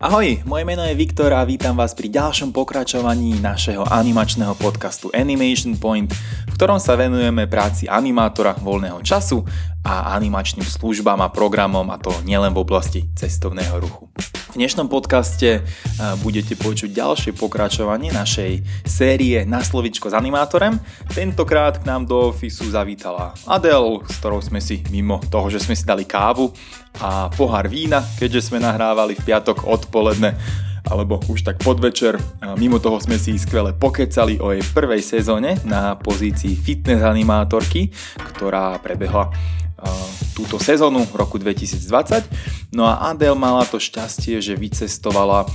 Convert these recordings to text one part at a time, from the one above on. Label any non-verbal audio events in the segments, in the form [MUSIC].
Ahoj, moje meno je Viktor a vítam vás pri ďalšom pokračovaní našeho animačného podcastu Animation Point, v ktorom sa venujeme práci animátora voľného času a animačným službám a programom a to nielen v oblasti cestovného ruchu. Dnešnom podcaste budete počuť ďalšie pokračovanie našej série Na slovičko s animátorem. Tentokrát k nám do ofisu zavítala Adel, s ktorou sme si mimo toho, že sme si dali kávu a pohár vína, keďže sme nahrávali v piatok od odpoledne alebo už tak podvečer. Mimo toho sme si skvele pokecali o jej prvej sezóne na pozícii fitness animátorky, ktorá prebehla túto sezónu roku 2020. No a Adel mala to šťastie, že vycestovala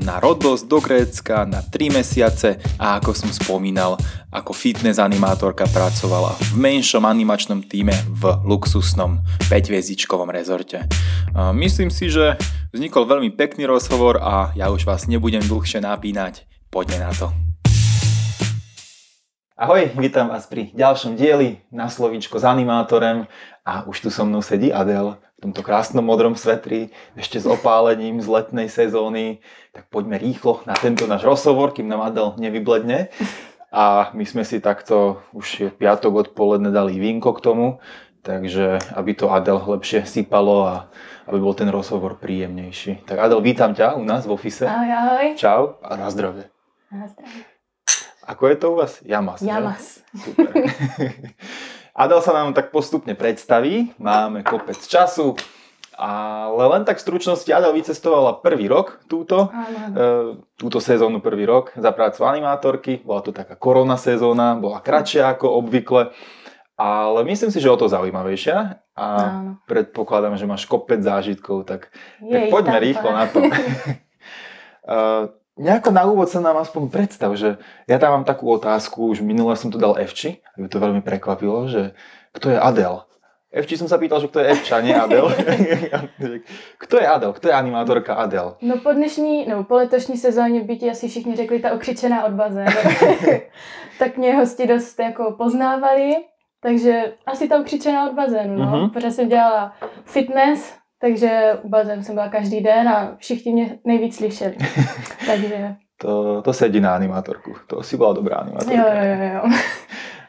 na Rodos do Grécka na 3 mesiace a ako som spomínal, ako fitness animátorka pracovala v menšom animačnom týme v luxusnom 5-hviezdičkovom rezorte. Myslím si, že vznikol veľmi pekný rozhovor a ja už vás nebudem dlhšie napínať. Poďme na to. Ahoj, vítam vás pri ďalšom dieli na slovíčko s animátorem a už tu so mnou sedí Adel v tomto krásnom modrom svetri, ešte s opálením z letnej sezóny. Tak poďme rýchlo na tento náš rozhovor, kým nám Adel nevybledne. A my sme si takto, už je piatok odpoledne, dali vínko k tomu, takže aby to Adel lepšie sypalo a aby bol ten rozhovor príjemnejší. Tak Adel, vítam ťa u nás v ofise. Ahoj, ahoj. Čau a na zdravie. Na zdravie. Ako je to u vás? Jamas. Jamas. Super. Adel sa nám tak postupne predstaví, máme kopec času, ale len tak v stručnosti Adel vycestovala prvý rok túto, e, túto sezónu prvý rok za prácu animátorky. Bola to taká korona sezóna, bola kratšia ako obvykle, ale myslím si, že o to zaujímavejšia a Áno. predpokladám, že máš kopec zážitkov, tak, tak poďme rýchlo na to. [LAUGHS] uh, nejako na úvod sa nám aspoň predstav, že ja tam mám takú otázku, už minule som to dal Evči, aby to veľmi prekvapilo, že kto je Adel? Evči som sa pýtal, že kto je Evča, nie Adel. [LAUGHS] kto je Adel? Kto je animátorka Adel? No po dnešní, nebo po letošní sezóně by ti asi všichni řekli ta okřičená od bazénu. [LAUGHS] tak mě hosti dost jako poznávali, takže asi ta okřičená od bazénu, no. Mm-hmm. Protože jsem dělala fitness, takže u bazénu jsem byla každý den a všichni mě nejvíc slyšeli. [LAUGHS] Takže... To, to sedí na animátorku. To si bola dobrá animátorka. Jo, jo, jo. [LAUGHS]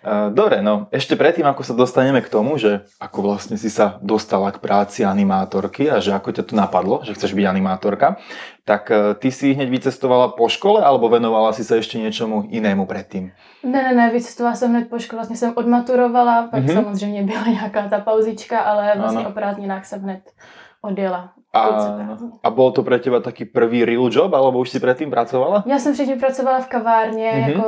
Eh, dobre, no ešte predtým, ako sa dostaneme k tomu, že ako vlastne si sa dostala k práci animátorky a že ako ťa to napadlo, že chceš byť animátorka, tak eh, ty si hneď vycestovala po škole alebo venovala si sa ešte niečomu inému predtým? Ne, ne, ne, vycestovala jsem hned po škole, vlastně jsem odmaturovala, pak mm-hmm. samozřejmě [LAUGHS] byla nějaká ta pauzička, ale vlastně ano. o prázdninách jsem hned odjela. A, a bol to pre teba taký prvý real job, alebo už si predtým pracovala? Já jsem předtím pracovala v kavárně mm-hmm. jako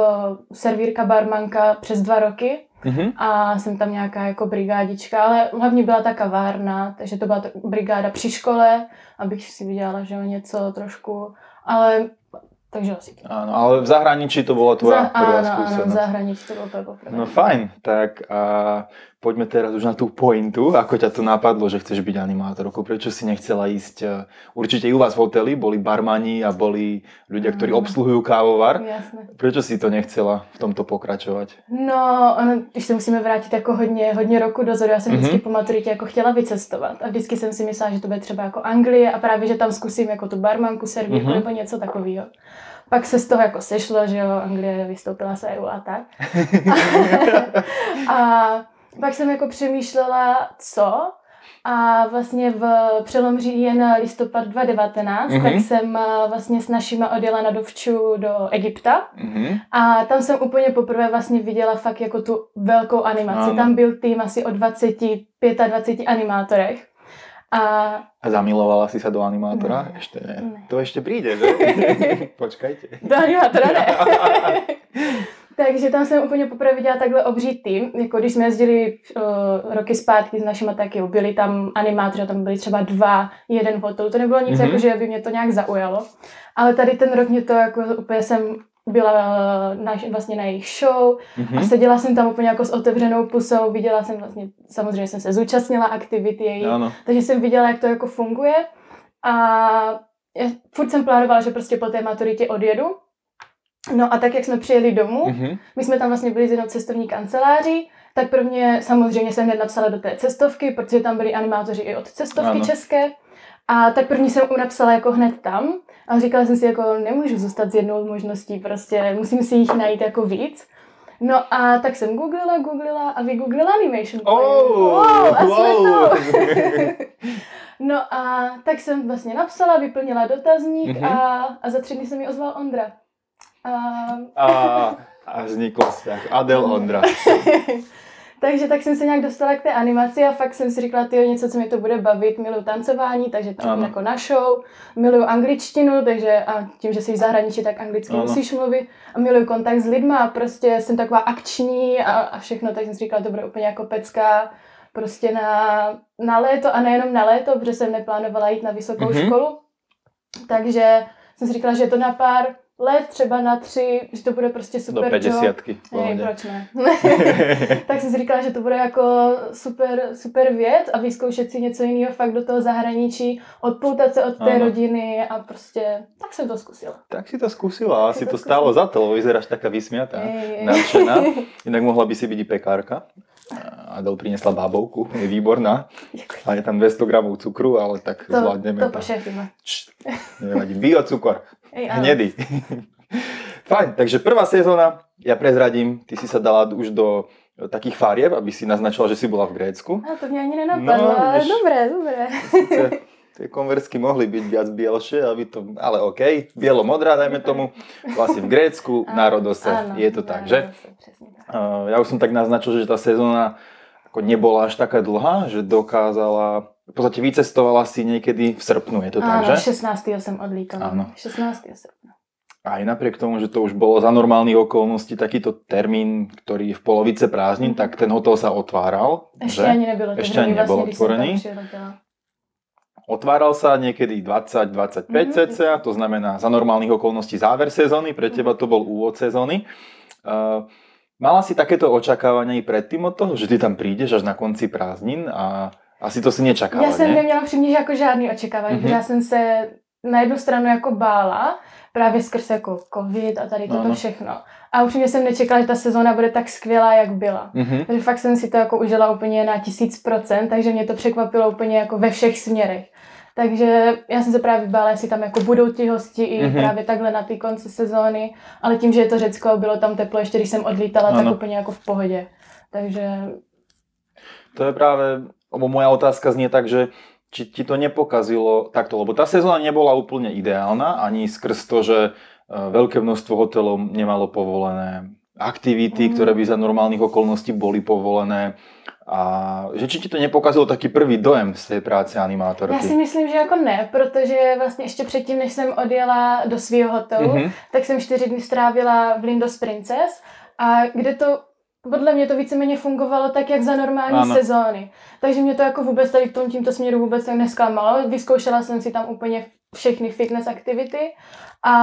servírka, barmanka přes dva roky. Mm-hmm. A jsem tam nějaká jako brigádička, ale hlavně byla ta kavárna, takže to byla ta brigáda při škole, abych si vydělala, že něco trošku, ale takže asi. Áno, ale v zahraničí to bola tvoja Za, prvá áno, skúsenosť. Áno, v zahraničí to bolo poprvé. No fajn, tak a poďme teraz už na tú pointu. Ako ťa to napadlo, že chceš byť animátorkou? Prečo si nechcela ísť? E, určite i u vás v hoteli boli barmani a boli ľudia, ktorí obsluhujú kávovar. Jasne. Prečo si to nechcela v tomto pokračovať? No, ono, když se musíme vrátit jako hodně, hodně roku dozadu, já jsem mm-hmm. vždycky po maturitě jako chtěla vycestovat a vždycky jsem si myslela, že to bude třeba jako Anglie a právě, že tam zkusím jako tu barmanku, servírku mm-hmm. nebo něco takového. Pak se z toho jako sešlo, že jo, Anglie vystoupila z EU a tak. [LAUGHS] [LAUGHS] a pak jsem jako přemýšlela, co, a vlastně v přelom říjen listopad 2019, mm-hmm. tak jsem eh, vlastně s našima odjela na dovču do Egypta mm-hmm. a tam jsem úplně poprvé vlastně viděla fakt jako tu velkou animaci. Ano. Tam byl tým asi o 20, 25 animátorech a... A zamilovala si sa do animátora? Ne, ešte ne. ne. To ešte príde, že? [LAUGHS] Počkajte. Do animátora ne. [LAUGHS] Takže tam jsem úplně poprvé viděla takhle obří tým. Jako když jsme jezdili uh, roky zpátky s našimi taky, byli tam animátoři, tam byli třeba dva, jeden v hotelu. To nebylo nic, mm-hmm. jako, že by mě to nějak zaujalo. Ale tady ten rok mě to jako úplně jsem byla na, vlastně na jejich show mm-hmm. a mhm. seděla jsem tam úplně jako s otevřenou pusou, viděla jsem vlastně, samozřejmě jsem se zúčastnila aktivity jejich, ano. takže jsem viděla, jak to jako funguje a já furt jsem plánovala, že prostě po té maturitě odjedu. No a tak, jak jsme přijeli domů, mm-hmm. my jsme tam vlastně byli z jednou cestovní kanceláří, tak pro mě samozřejmě jsem hned napsala do té cestovky, protože tam byli animátoři i od cestovky ano. české A tak první jsem napsala jako hned tam a říkala jsem si jako nemůžu zůstat s jednou možností, prostě musím si jich najít jako víc. No a tak jsem googlila, googlila a vygooglila Animation. Oh, wow, a jsme wow. to. [LAUGHS] no a tak jsem vlastně napsala, vyplnila dotazník Mhm. a, a za tři dny se mi ozval Ondra. A, A, a vznikl vzťah. Adel Ondra. [LAUGHS] takže tak jsem se nějak dostala k té animaci a fakt jsem si říkala, ty něco, co mi to bude bavit, miluju tancování, takže to Ano. jako na show, miluju angličtinu, takže a tím, že jsi v zahraničí, tak anglicky Ano. musíš mluvit a miluju kontakt s lidma a prostě jsem taková akční a, a všechno, tak jsem si říkala, to bude úplně jako pecka, prostě na, na léto a nejenom na léto, protože jsem neplánovala jít na vysokou Mhm. školu, takže jsem si říkala, že je to na pár let, třeba na tři, že to bude prostě Do super job. 50 Hej, pohodě. proč ne? [LAUGHS] tak jsem si říkala, že to bude jako super, super věc a vyzkoušet si něco jiného fakt do toho zahraničí, odpoutat se od té Áno. rodiny a prostě tak jsem to zkusila. Tak si to skúsila, asi si to to stálo za to, vyzeráš taká vysmiatá, nadšená. [LAUGHS] Inak mohla by si byť i pekárka. Adel priniesla bábovku, je výborná. A je tam 200 gramov cukru, ale tak To, zvládneme to. Čš, nevadí, biocukor, Ej, áno. Hnedý. Fajn, takže prvá sezóna, ja prezradím, ty si sa dala už do takých farieb, aby si naznačila, že si bola v Grécku. A to mě ani nenapadlo, No, ale dobré, dobré. Sice tie konverzky mohli byť viac bielšie, aby to, ale OK, bielo-modrá, dajme tomu, vlastne v Grécku, [LAUGHS] Áno, národose, áno, je to tak, že? Uh, ja už som tak naznačil, že tá sezóna ako nebola až taká dlhá, že dokázala, v podstate vycestovala si niekedy v srpnu, je to tak, Áno, že? 16. jsem odlítala. Áno. 16. srpna. Aj napriek tomu, že to už bolo za normálnych okolností takýto termín, ktorý je v polovice prázdnin, Mhm. tak ten hotel sa otváral, Ještě že? ani nebylo Ještě otevřený ani nebyl když jsem otvorený? Otváral sa niekedy 20-25 Mhm. cca, to znamená za normálnych okolností záver sezóny, pre teba to bol úvod sezóny. Uh, mala si takéto očakávania i predtým od toho, že ty tam prídeš až na konci prázdnin a asi to si nečakala, Já jsem ne? neměla přímě jako žádný očekávání, Mhm. protože já jsem se na jednu stranu jako bála, právě skrz jako covid a tady toto Ano. všechno. A upřímně jsem nečekala, že ta sezóna bude tak skvělá, jak byla. Mhm. Takže fakt jsem si to jako užila úplně na tisíc procent, takže mě to překvapilo úplně jako ve všech směrech. Takže já jsem se právě bála, jestli tam jako budou ti hosti i Mhm. právě takhle na ty konci sezóny, ale tím, že je to Řecko a bylo tam teplo, ještě když jsem odlítala, Ano. tak úplně jako v pohodě. Takže To je práve, lebo moja otázka znie tak, že či ti to nepokazilo takto, lebo tá sezóna nebola úplne ideálna, ani skrz to, že e, veľké množstvo hotelov nemalo povolené aktivity, Mm. ktoré by za normálnych okolností boli povolené. A že či ti to nepokazilo taký prvý dojem z tej práce já si animátorky? myslím, že jako ne, protože vlastně ještě předtím, než jsem odjela do svého hotelu, Mhm. tak jsem čtyři dny strávila v Lindos Princess a kde to podle mě to víceméně fungovalo tak, jak za normální Ano. sezóny. Takže mě to jako vůbec tady v tom tímto směru vůbec tak nesklamalo. Vyzkoušela jsem si tam úplně všechny fitness aktivity a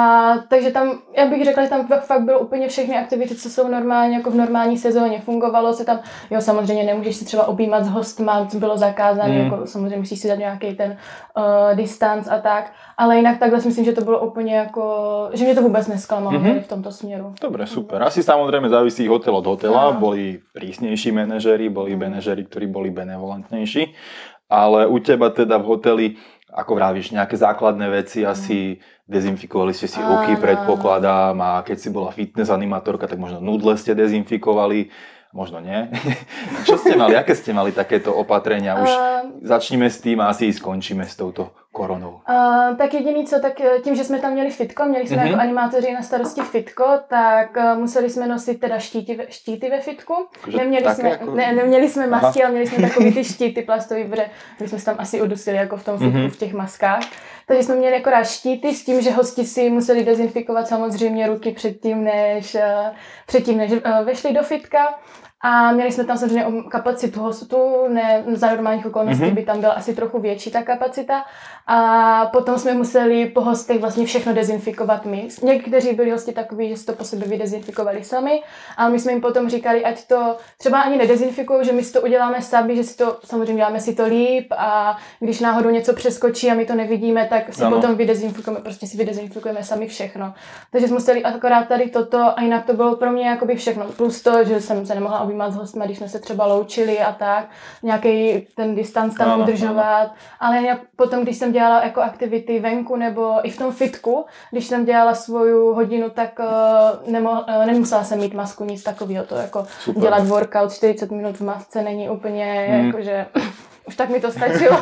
takže tam, já bych řekla, že tam fakt- bylo úplně všechny aktivity, co jsou normálně jako v normální sezóně. Fungovalo se tam, jo samozřejmě nemůžeš se třeba objímat s hostma, co bylo zakázané, Mm. jako samozřejmě musíš si dát nějaký ten uh, distanc a tak, ale jinak takhle si myslím, že to bylo úplně jako, že mě to vůbec nesklamalo Mhm. mm-hmm. v tomto směru. Dobre, super. Asi samozrejme závisí hotel od hotela. Áno. Boli prísnejší manažery, boli manažery, ktorí boli benevolentnejší. Ale u teba teda v hoteli, ako vravíš, nejaké základné veci asi dezinfikovali ste si ruky, áno. predpokladám. A keď si bola fitness animatorka, tak možno nudle ste dezinfikovali. Možno nie. [LAUGHS] Čo ste mali? Aké ste mali takéto opatrenia? Už Uh, začneme s tým a asi skončíme s touto koronou. Uh, tak jediný co, tak eh, tím, že jsme tam měli fitko, měli jsme Mhm. mm-hmm. jako animátoři na starosti fitko, tak uh, museli jsme nosit teda štíty, ve- štíty ve fitku. Neměli jsme, jako- ne, neměli jsme Aha. masky, ale měli jsme takový ty štíty plastový, protože my jsme se tam asi udusili jako v tom fitku, Mhm. mm-hmm. v těch maskách. Takže jsme měli akorát štíty s tím, že hosti si museli dezinfikovat samozřejmě ruky předtím, než, uh, předtím, než uh, vešli do fitka. A měli jsme tam samozřejmě kapacitu hostů, ne za normálních okolností Mhm. by tam byla asi trochu větší ta kapacita. A potom jsme museli po hostech vlastně všechno dezinfikovat my. Někteří byli hosti takový, že si to po sobě vydezinfikovali sami, a my jsme jim potom říkali, ať to třeba ani nedezinfikují, že my si to uděláme sami, že si to samozřejmě děláme si to líp a když náhodou něco přeskočí a my to nevidíme, tak si Ano. potom vydezinfikujeme, prostě si vydezinfikujeme sami všechno. Takže jsme museli akorát tady toto a jinak to bylo pro mě jakoby všechno. Plus to, že jsem se nemohla objímat s hostmi, když jsme se třeba loučili a tak, nějaký ten distanc tam ano, udržovat, ano. ale já potom, když jsem dělala jako aktivity venku nebo i v tom fitku, když jsem dělala svou hodinu, tak uh, nemo, uh, nemusela jsem mít masku, nic takového, to jako Super. dělat workout 40 minut v masce není úplně, hmm. jakože [LAUGHS] už tak mi to stačilo.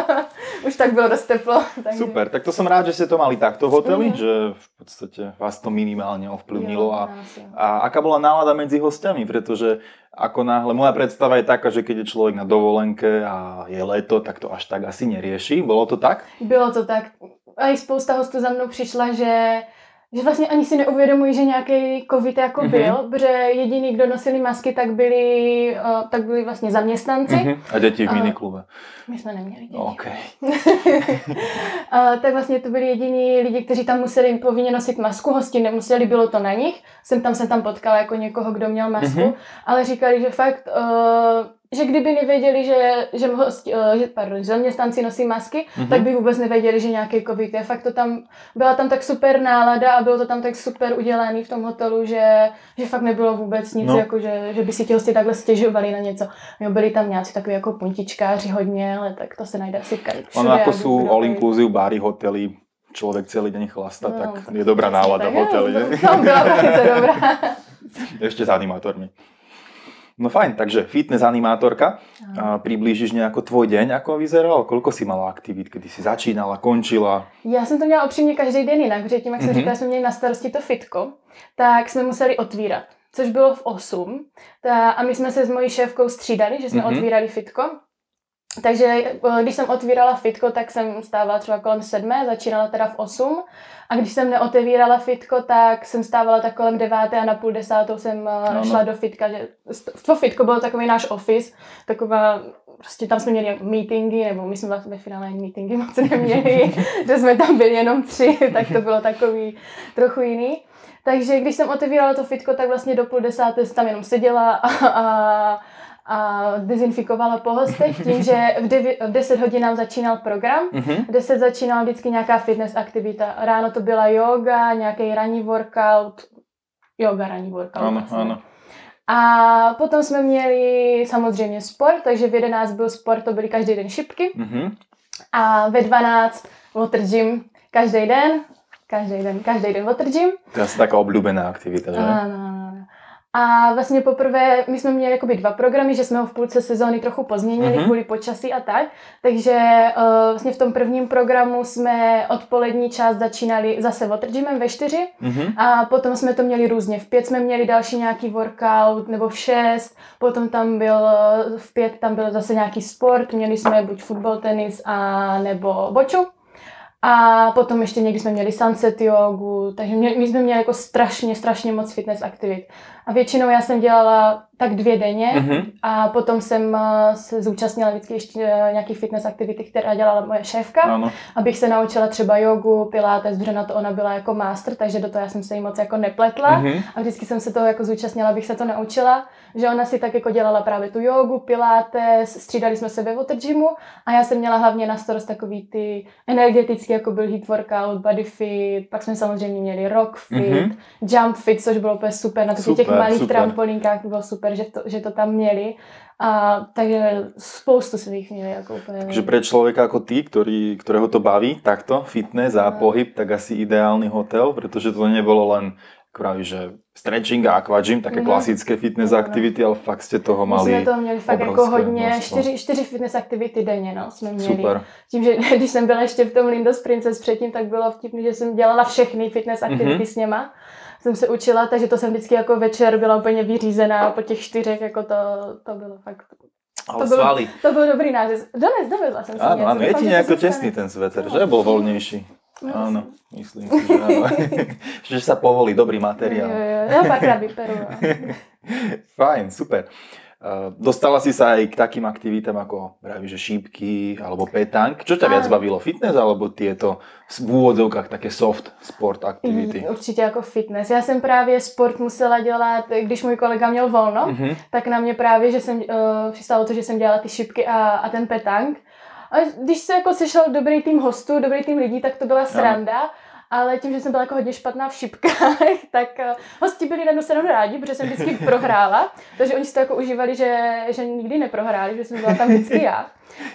[LAUGHS] už tak bylo dost teplo. Takže... Super, tak to som rád, že ste to mali takto v hoteli, mm. že v podstate vás to minimálne ovplyvnilo. A, a aká bola nálada medzi hostiami, pretože ako náhle, moja predstava je taká, že keď je človek na dovolenke a je leto, tak to až tak asi nerieši. Bolo to tak? Bylo to tak. A i spousta hostů za mnou přišla, že že vlastně ani si neuvědomují, že nějaký covid jako mm-hmm. byl, protože jediný, kdo nosili masky, tak byli, uh, tak byli vlastně zaměstnanci. Mm-hmm. A děti v miniklube. My jsme neměli děti. Okay. uh, [LAUGHS] tak vlastně to byli jediní lidi, kteří tam museli povinně nosit masku, hosti nemuseli, bylo to na nich. Jsem tam se tam potkala jako někoho, kdo měl masku, mm-hmm. ale říkali, že fakt uh, že kdyby nevěděli, že, že, hosti, eh, že pardon, zaměstnanci nosí masky, mm-hmm. tak by vůbec nevěděli, že nějaký covid je. Fakt to tam, byla tam tak super nálada a bylo to tam tak super udělané v tom hotelu, že, že fakt nebylo vůbec nic, no. jako že, že by si ti hosti takhle stěžovali na něco. Jo, byli tam nějací takový jako puntičkáři hodně, ale tak to se najde asi všude. Ono jako jsou all inclusive bary, hotely, člověk celý den chlasta, no, tak, tak je dobrá nálada v hoteli. Tam byla velice dobrá. [LAUGHS] Ještě s animátormi. No fajn, takže fitness animátorka. A priblížiš nejako tvoj deň, ako vyzeral? Koľko si mala aktivit, kdy si začínala, končila? Já jsem to měla opřímně každý den jinak, protože tím, jak jsem mm-hmm. říkala, jsme měli na starosti to fitko, tak jsme museli otvírat, což bylo v 8. Ta, a my jsme se s mojí šéfkou střídali, že jsme mm-hmm. otvírali fitko. Takže eh, když jsem otvírala fitko, tak jsem stávala třeba kolem sedmé, začínala teda v 8 a když jsem neotevírala fitko, tak jsem stávala tak kolem deváté a na půl desátou jsem no, no. šla do fitka. Že to fitko bylo takový náš office, taková, prostě tam jsme měli meetingy, nebo my jsme vlastně ve finále ani meetingy moc neměli, [LAUGHS] že jsme tam byli jenom tři, tak to bylo takový trochu jiný. Takže když jsem otevírala to fitko, tak vlastně do půl desáté jsem tam jenom seděla a, a a dezinfikovala po hostech [LAUGHS] tím, že v, devi, v 10 hodin nám začínal program. Mm-hmm. V 10 začínal vždycky nějaká fitness aktivita. Ráno to byla yoga, nějaký ranní workout. Yoga, ranní workout. Ano, vlastně. ano. A potom jsme měli samozřejmě sport, takže v 11 byl sport, to byly každý den šipky. Mm-hmm. A ve 12 water gym každý den, každý den, každý den water gym. To je asi taková oblíbená aktivita, že? Ano, a vlastně poprvé my jsme měli jakoby dva programy, že jsme ho v půlce sezóny trochu pozměnili mm-hmm. kvůli počasí a tak. Takže uh, vlastně v tom prvním programu jsme odpolední část začínali zase water gymem ve čtyři mm-hmm. a potom jsme to měli různě. V pět jsme měli další nějaký workout nebo v šest, potom tam byl v pět tam byl zase nějaký sport, měli jsme buď fotbal, tenis a nebo boču. A potom ještě někdy jsme měli sunset jogu, takže mě, my jsme měli jako strašně, strašně moc fitness aktivit. A většinou já jsem dělala tak dvě denně mm-hmm. a potom jsem eh, se zúčastnila vždycky ještě eh, nějaký fitness aktivity, která dělala moje šéfka, ano. abych se naučila třeba jogu, pilates, protože na to ona byla jako master, takže do toho já jsem se jí moc jako nepletla mm-hmm. a vždycky jsem se toho jako zúčastnila, abych se to naučila, že ona si tak jako dělala právě tu jogu, pilates, střídali jsme se ve water gymu a já jsem měla hlavně na starost takový ty energetický, jako byl heat workout, body fit, pak jsme samozřejmě měli rock fit, mm-hmm. jump fit, což bylo úplně super na takových těch malých super. trampolínkách, bylo super, že to, že to tam měli. A takže spoustu svých měli jako úplně. Takže pre člověka jako ty, který, kterého to baví, takto, fitness a pohyb, tak asi ideální hotel, protože to nebylo len praví, že stretching a aquagym, také mm-hmm. klasické fitness no, aktivity, ale fakt jste toho mali My jsme to měli fakt jako hodně, čtyři, čtyři fitness aktivity denně, no, jsme měli. Super. Tím, že [LAUGHS] když jsem byla ještě v tom Lindos Princess předtím, tak bylo vtipný, že jsem dělala všechny fitness aktivity mm-hmm. s něma jsem se učila, takže to jsem vždycky jako večer byla úplně vyřízená po těch čtyřech, jako to, to bylo fakt to byl, to byl dobrý nářez. Dones, dovezla jsem si Áno, áno, je ti nejako těsný ten sveter, že? Bol voľnejší. No, áno, myslím si, že áno. [LAUGHS] že sa povolí dobrý materiál. Jo, jo, jo. ja párkrát vyperu. No. [LAUGHS] Fajn, super. Eh, dostala si sa aj k takým aktivitám ako praví, že šípky alebo petang. Čo ťa viac bavilo? Fitness alebo tieto v úvodzovkách také soft sport aktivity? Mm, určitě jako fitness. Já jsem právě sport musela dělat, když můj kolega měl volno, mm-hmm. tak na mě právě, že jsem uh, přistalo to, že jsem dělala ty šipky a, a ten petang. A když se jako sešel dobrý tým hostů, dobrý tým lidí, tak to byla sranda. No ale tím, že jsem byla jako hodně špatná v šipkách, [LAUGHS] tak uh, hosti byli na jednu stranu rádi, protože jsem vždycky [LAUGHS] prohrála, takže oni si to jako užívali, že, že nikdy neprohráli, že jsem byla tam vždycky já.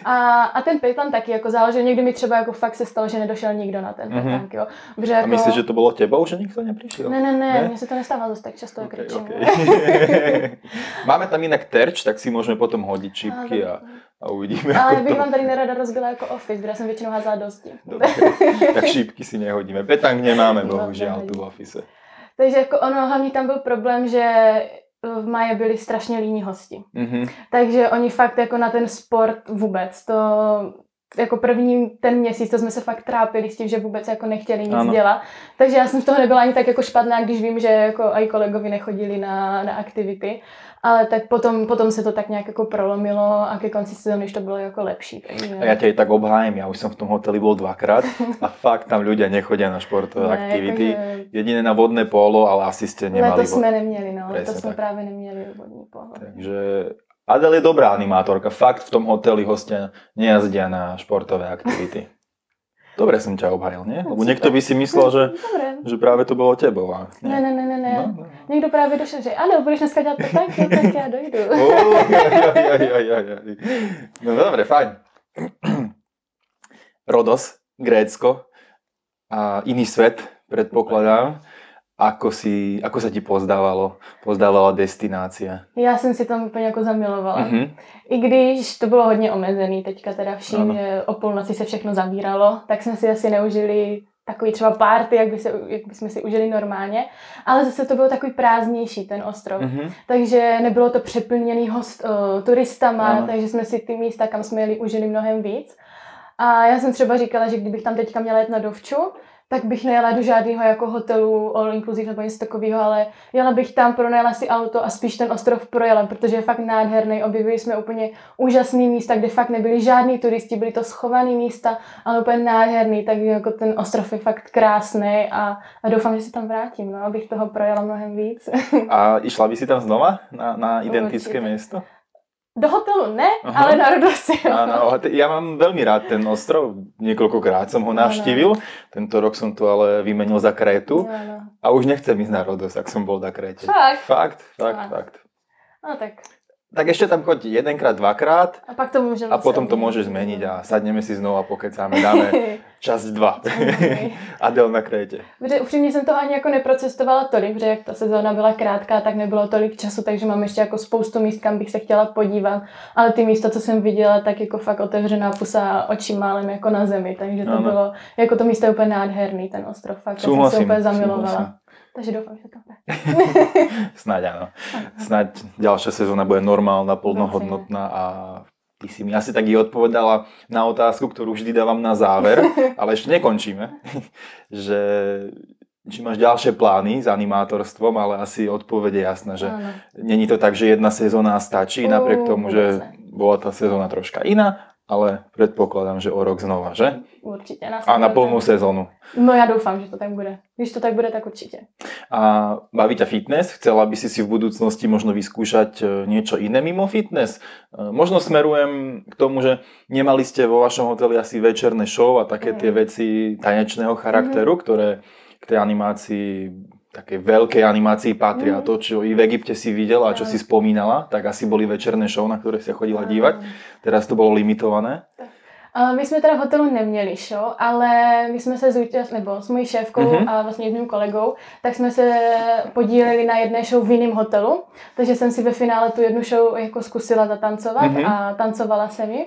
A, a ten Python taky jako záleží, někdy mi třeba jako fakt se stalo, že nedošel nikdo na ten mm-hmm. jo. Protože jako... A myslíš, že to bylo tebou, že nikdo nepřišel? Ne, ne, ne, ne? mně se to nestává zase tak často, okay, jak okay. [LAUGHS] Máme tam jinak terč, tak si můžeme potom hodit čipky a, a uvidíme. Ale bych to... vám tady nerada rozbila jako office, kde jsem většinou házela dosti. Dobře, tak šípky si nehodíme. Petang nemáme, bohužel, tu v office. Takže jako ono, hlavně tam byl problém, že v Maje byli strašně líní hosti. Mm-hmm. Takže oni fakt jako na ten sport vůbec, to jako první ten měsíc, to jsme se fakt trápili s tím, že vůbec jako nechtěli nic ano. dělat. Takže já jsem z toho nebyla ani tak jako špatná, když vím, že jako i kolegovi nechodili na, na aktivity. Ale tak potom, potom se to tak nějak jako prolomilo a ke konci sezóny to bylo jako lepší. Takže... A já tě i tak obhájím, já už jsem v tom hoteli byl dvakrát a [LAUGHS] fakt tam ľudia nechodí na športové ne, aktivity. Jakože... Jediné na vodné polo, ale asi jste nemali. to jsme neměli, no, to jsme tak. právě neměli vodní polo. Takže Adel je dobrá animátorka, fakt v tom hoteli hostia nejazdia na športové aktivity. Dobre som ťa obhajil, nie? Lebo niekto by si myslel, že, že práve to bylo tebou. A ne, ne, ne, ne. ne. No, no. Někdo právě došel, že ano, budeš dneska dělat to tak, tak já dojdu. oh, ja, ja, ja, ja. No dobre, fajn. Rodos, Grécko a iný svet, predpokladám. Ako, si, ako sa ti pozdávalo, pozdávala destinácia? Já jsem si tam úplně jako zamilovala. Mm-hmm. I když to bylo hodně omezený teďka teda vším, ano. že o půlnoci se všechno zavíralo, tak jsme si asi neužili takový třeba party, jak, by se, jak bychom si užili normálně, ale zase to bylo takový prázdnější ten ostrov, mm-hmm. takže nebylo to přeplněný host, uh, turistama, ano. takže jsme si ty místa, kam jsme jeli, užili mnohem víc. A já jsem třeba říkala, že kdybych tam teďka měla jet na dovču, tak bych nejela do žádného jako hotelu all inclusive nebo něco takového, ale jela bych tam, pronajela si auto a spíš ten ostrov projela, protože je fakt nádherný. Objevili jsme úplně úžasný místa, kde fakt nebyli žádní turisti, byly to schované místa, ale úplně nádherný, tak jako ten ostrov je fakt krásný a, a doufám, že se tam vrátím, no, abych toho projela mnohem víc. a išla by si tam znova na, na identické Určitě. město? Do hotelu ne, Aha. ale na Rodose. Áno, ja mám veľmi rád ten ostrov, niekoľkokrát som ho navštívil, tento rok som to ale vymenil za Krétu ano. a už nechcem ísť na Rodos, ak som bol na Kréte. Fakt? Fakt, fakt, fakt. fakt. No tak tak ešte tam choď jedenkrát, dvakrát a, pak to a potom to môžeš zmeniť a sadneme si znova, pokecáme, dáme [LAUGHS] čas dva. [LAUGHS] Adel na Krétě. Protože upřímně jsem to ani jako neprocestovala tolik, protože jak ta sezóna byla krátká, tak nebylo tolik času, takže mám ještě jako spoustu míst, kam bych se chtěla podívat, ale ty místa, co jsem viděla, tak jako fakt otevřená pusa očí málem jako na zemi, takže to ano. bylo, jako to místo je úplně nádherný, ten ostrov, fakt, já jsem se úplně zamilovala. Souhlasím. Takže doufám, že to tak. [LAUGHS] Snáď áno. Snáď ďalšia sezóna bude normálna, plnohodnotná a ty si mi asi tak i odpovedala na otázku, ktorú vždy dávam na záver, [LAUGHS] ale ešte nekončíme, [LAUGHS] že či máš ďalšie plány s animátorstvom, ale asi odpovede jasná, že ano. není to tak, že jedna sezóna stačí, napriek tomu, že bola tá sezóna troška iná, ale předpokládám, že o rok znova, že? Určitě. Na a na plnou sezónu. No já doufám, že to tak bude. Když to tak bude, tak určitě. A baví ťa fitness? Chcela by si si v budúcnosti možno vyskúšať e, niečo iné mimo fitness? E, možno smerujem k tomu, že nemali ste vo vašom hoteli asi večerné show a také mm. tie veci tanečného charakteru, mm. ktoré k tej animácii také veľkej animácii patria. Mm. To, čo i v Egypte si videla a čo si spomínala, tak asi boli večerné show, na ktoré si chodila dívať. Teraz to bylo limitované. My jsme teda v hotelu neměli show, ale my jsme se zúčastnili, nebo s mojí šéfkou mm-hmm. a vlastně jedním kolegou, tak jsme se podíleli na jedné show v jiném hotelu, takže jsem si ve finále tu jednu show jako zkusila zatancovat mm-hmm. a tancovala se mi.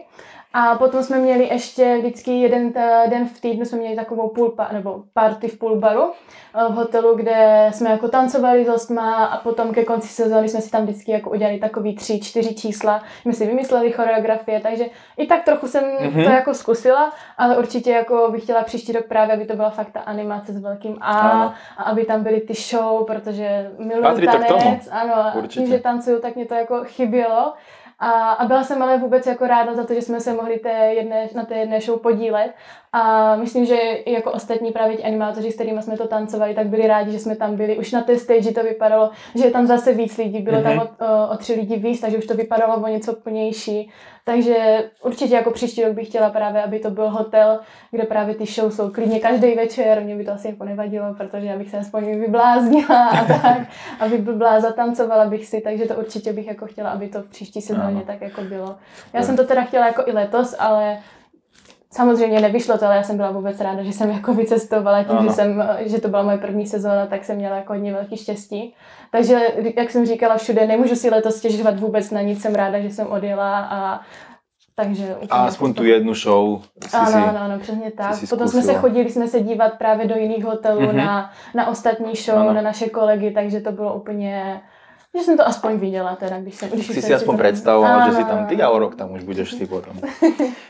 A potom jsme měli ještě vždycky jeden den v týdnu jsme měli takovou půl pa, nebo party v půl baru eh, v hotelu, kde jsme jako tancovali s hostma a potom ke konci sezóny jsme si tam vždycky jako udělali takový tři, čtyři čísla. My si vymysleli choreografie, takže i tak trochu jsem mm-hmm. to jako zkusila, ale určitě jako bych chtěla příští rok právě, aby to byla fakt ta animace s velkým A ano. a aby tam byly ty show, protože miluji tanec, ano, a tím, že tancuju, tak mě to jako chybělo. A, a byla jsem ale vůbec jako ráda za to, že jsme se mohli té jedné, na té jedné show podílet. A myslím, že i jako ostatní právě animátoři, s kterými jsme to tancovali, tak byli rádi, že jsme tam byli. Už na té stage to vypadalo, že je tam zase víc lidí, bylo mm-hmm. tam mhm. o, o, tři lidi víc, takže už to vypadalo o něco plnější. Takže určitě jako příští rok bych chtěla právě, aby to byl hotel, kde právě ty show jsou klidně každý večer. Mě by to asi jako nevadilo, protože já bych se aspoň vybláznila a [LAUGHS] tak, aby byla zatancovala bych si, takže to určitě bych jako chtěla, aby to v příští sezóně tak jako bylo. Já jsem to teda chtěla jako i letos, ale Samozřejmě nevyšlo to, ale já jsem byla vůbec ráda, že jsem jako vycestovala tím, že, jsem, že to byla moje první sezóna, tak jsem měla jako hodně velký štěstí. Takže, jak jsem říkala všude, nemůžu si letos stěžovat vůbec na nic, jsem ráda, že jsem odjela a takže a aspoň tu jednu show. Ano, si, ano, ano, přesně tak. Potom jsme se chodili, jsme se dívat právě do jiných hotelů mm-hmm. na, na ostatní show, ano. na naše kolegy, takže to bylo úplně že jsem to aspoň viděla teda, když jsem... Když si si aspoň predstavovala, že si tam ty a o rok tam už budeš si potom. [LAUGHS]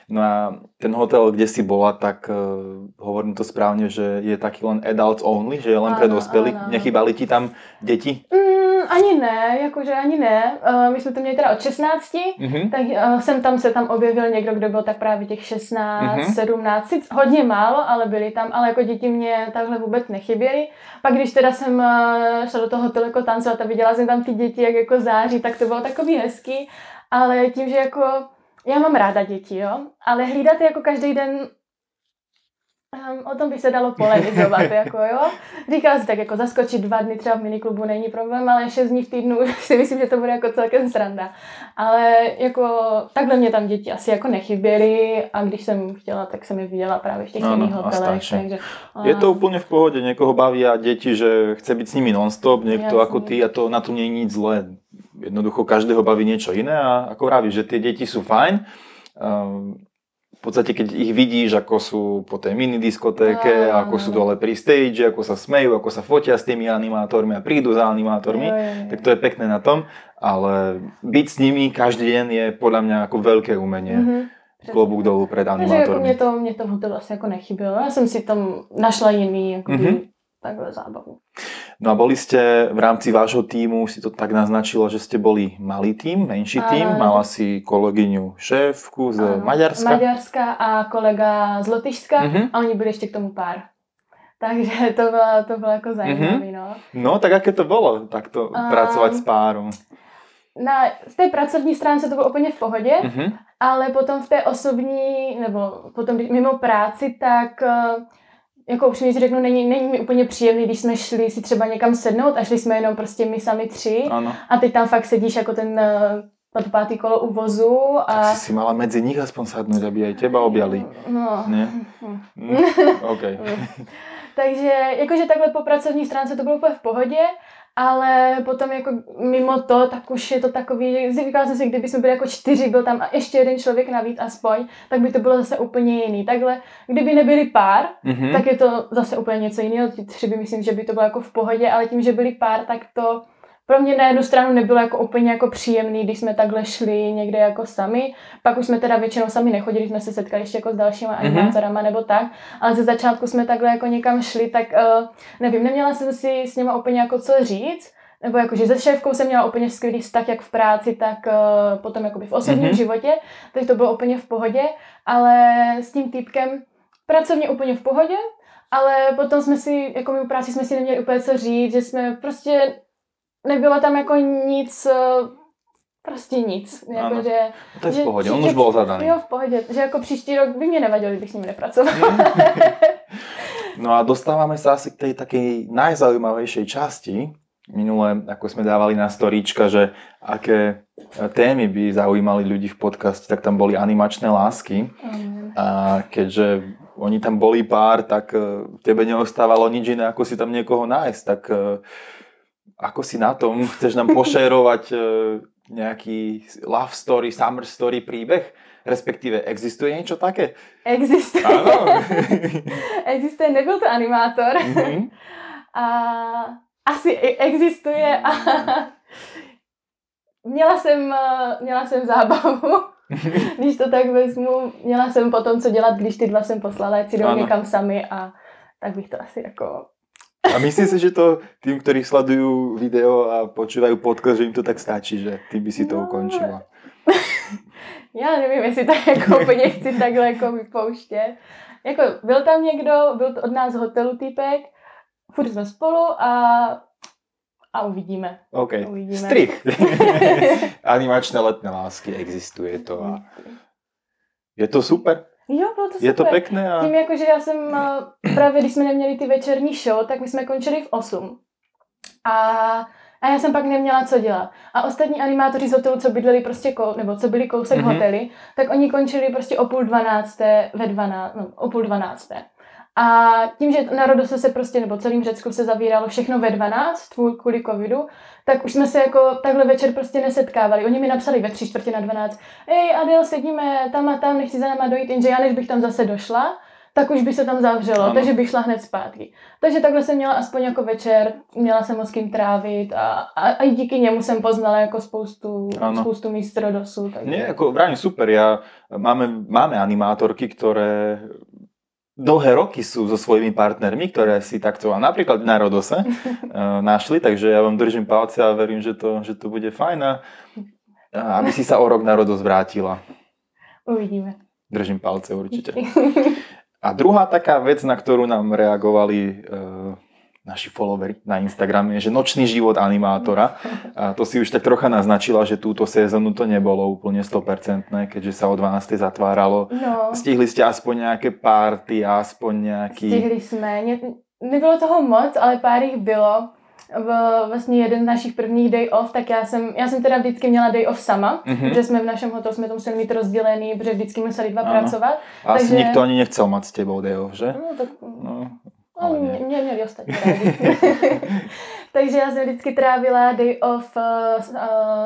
No a ten hotel, kde si bola, tak uh, hovorím to správne, že je taký len adults only, že je len pre. Nechybali ti tam deti? Mm, ani ne, jakože ani ne. Uh, my jsme to měli teda od 16, mm-hmm. tak uh, jsem tam se tam objevil někdo, kdo byl tak právě těch 16, mm-hmm. 17, hodně málo, ale byli tam, ale jako děti mě takhle vůbec nechyběly. Pak když teda jsem uh, šla do toho hotelu jako tancovat a viděla jsem tam ty děti, jak jako září, tak to bylo takový hezký, ale tím, že jako já mám ráda děti, jo, ale hlídat jako každý den Um, o tom by se dalo polemizovat, [LAUGHS] jako jo. Říkala si tak, jako zaskočit dva dny třeba v miniklubu není problém, ale šest dní v týdnu [LAUGHS] si myslím, že to bude jako celkem sranda. Ale jako takhle mě tam děti asi jako nechyběly a když jsem chtěla, tak jsem je viděla právě v těch jiných hotelech. Takže, a... Je to úplně v pohodě, někoho baví a děti, že chce být s nimi nonstop, někdo jako ty a to na to není nic zlé. Jednoducho každého baví niečo iné a ako vravíš, že tie deti sú fajn. Um, v podstate, keď ich vidíš, ako sú po tej mini diskotéke, no, ako sú dole pri stage, ako sa smejú, ako sa fotia s tými animátormi a prídu za animátormi, no, tak to je pekné na tom, ale byť s nimi každý deň je podľa mňa ako veľké umenie. Mm-hmm. Klobuk dolů před animátormi. Takže jako mě to, mě to v hotelu asi jako nechybělo. Já jsem si tam našla jiný jakoby, mm-hmm takhle zábavu. No a boli ste v rámci vášho týmu, si to tak naznačilo, že ste boli malý tým, menší tým, mala si kolegyňu šéfku z ano, Maďarska. Maďarska a kolega z Lotyšska uh-huh. a oni byli ještě k tomu pár. Takže to bylo, to bylo jako zajímavé, uh-huh. no. No, tak jaké to bylo, takto um, pracovat s párom? Na, z té pracovní stránce to bylo úplně v pohodě, uh-huh. ale potom v té osobní, nebo potom mimo práci, tak uh, jako upřímně si řeknu, není, není mi úplně příjemný, když jsme šli si třeba někam sednout a šli jsme jenom prostě my sami tři ano. a teď tam fakt sedíš jako ten na to pátý kolo u vozu. A... Tak si, si mala mezi nich aspoň sadnout, aby aj teba objali. No. Ne? Mm. [LAUGHS] OK. Takže jakože takhle po pracovní stránce to bylo úplně v pohodě, ale potom jako mimo to, tak už je to takový, říkala jsem si, kdyby jsme byli jako čtyři, byl tam ještě jeden člověk navíc aspoň, tak by to bylo zase úplně jiný. Takhle, kdyby nebyli pár, mm-hmm. tak je to zase úplně něco jiného. Ti tři by myslím, že by to bylo jako v pohodě, ale tím, že byli pár, tak to pro mě na jednu stranu nebylo jako úplně jako příjemný, když jsme takhle šli někde jako sami. Pak už jsme teda většinou sami nechodili, jsme se setkali ještě jako s dalšíma mm-hmm. animátorama nebo tak, ale ze začátku jsme takhle jako někam šli, tak uh, nevím, neměla jsem si s nima úplně jako co říct, nebo jakože se šéfkou jsem měla úplně skvělý vztah jak v práci, tak uh, potom jakoby v osobním mm-hmm. životě, takže to bylo úplně v pohodě, ale s tím týpkem pracovně úplně v pohodě, ale potom jsme si, jako my u práci jsme si neměli úplně co říct, že jsme prostě nebylo tam jako nic, eh, prostě nic. Jako, že, to je že, v pohodě, on už byl zadaný. Jo, v pohodě, že jako příští rok by mě nevadilo, kdybych s ním nepracoval. [LAUGHS] no a dostáváme se asi k té také najzaujímavejšej části. Minule, ako sme dávali na storíčka, že aké témy by zaujímali ľudí v podcaste, tak tam boli animačné lásky. Mm. A keďže oni tam boli pár, tak eh, tebe neostávalo nič iné, ako si tam niekoho nájsť. Tak eh, ako si na tom? Chceš nám pošerovať e, nejaký love story, summer story príbeh? Respektíve, existuje niečo také? Existuje. Áno. [LAUGHS] existuje, nebyl to animátor. Mm-hmm. A asi existuje a [LAUGHS] měla jsem, e, měla jsem zábavu. [LAUGHS] když to tak vezmu, měla jsem potom co dělat, když ty dva jsem poslala, ať si jdou někam sami a tak bych to asi jako a myslím si, že to tým, ktorí sledujú video a počúvajú podcast, že im to tak stačí, že ty by si to no, ukončila. [LAUGHS] Já nevím, jestli to jako [LAUGHS] úplně chci takhle jako vypouštět. Jako byl tam někdo, byl to od nás hotelu týpek, furt jsme spolu a a uvidíme. OK. Uvidíme. Strich. [LAUGHS] Animačné letné lásky, existuje to a je to super. Jo, bylo to super. Je to pěkné. A... Tím jako, že já jsem eh, právě, když jsme neměli ty večerní show, tak my jsme končili v 8. A, a já jsem pak neměla co dělat. A ostatní animátoři z hotelu, co bydleli prostě, kou, nebo co byli kousek mm-hmm. hotely, tak oni končili prostě o půl dvanácté, ve dvanáct, no, o půl dvanácté. A tím, že na Rodose se prostě, nebo celým Řecku se zavíralo všechno ve 12 kvůli covidu, tak už jsme se jako takhle večer prostě nesetkávali. Oni mi napsali ve tři čtvrtě na 12, ej Adel, sedíme tam a tam, nechci za náma dojít, jenže já než bych tam zase došla, tak už by se tam zavřelo, ano. takže bych šla hned zpátky. Takže takhle jsem měla aspoň jako večer, měla jsem moc kým trávit a, a, a i díky němu jsem poznala jako spoustu, ano. spoustu míst Rodosu. Takže... Nie, jako vrání super, já, máme, máme animátorky, které dlhé roky sú so svojimi partnermi, ktoré si takto a napríklad na Rodose uh, [LAUGHS] našli, takže ja vám držím palce a verím, že to, že to bude fajn a, aby si sa o rok na Rodos vrátila. Uvidíme. Držím palce určite. [LAUGHS] A druhá taká vec, na ktorú nám reagovali uh, naši followeri na Instagrame, že nočný život animátora. A to si už tak trocha naznačila, že túto sezónu to nebolo úplne 100%, keďže sa o 12. zatváralo. No. Stihli ste aspoň nejaké party, aspoň nejaký... Stihli jsme. Nebylo toho moc, ale pár jich bylo. V, vlastně jeden z našich prvních day off, tak já jsem, já jsem teda vždycky měla day off sama, mm-hmm. protože jsme v našem hotelu jsme to museli mít rozdělený, protože vždycky museli dva ano. pracovat. A asi takže... nikto ani nechcel mať s tebou day off, že? No, tak... no. No, mě, mě měli ostatní [LAUGHS] takže já jsem vždycky trávila day off uh, uh,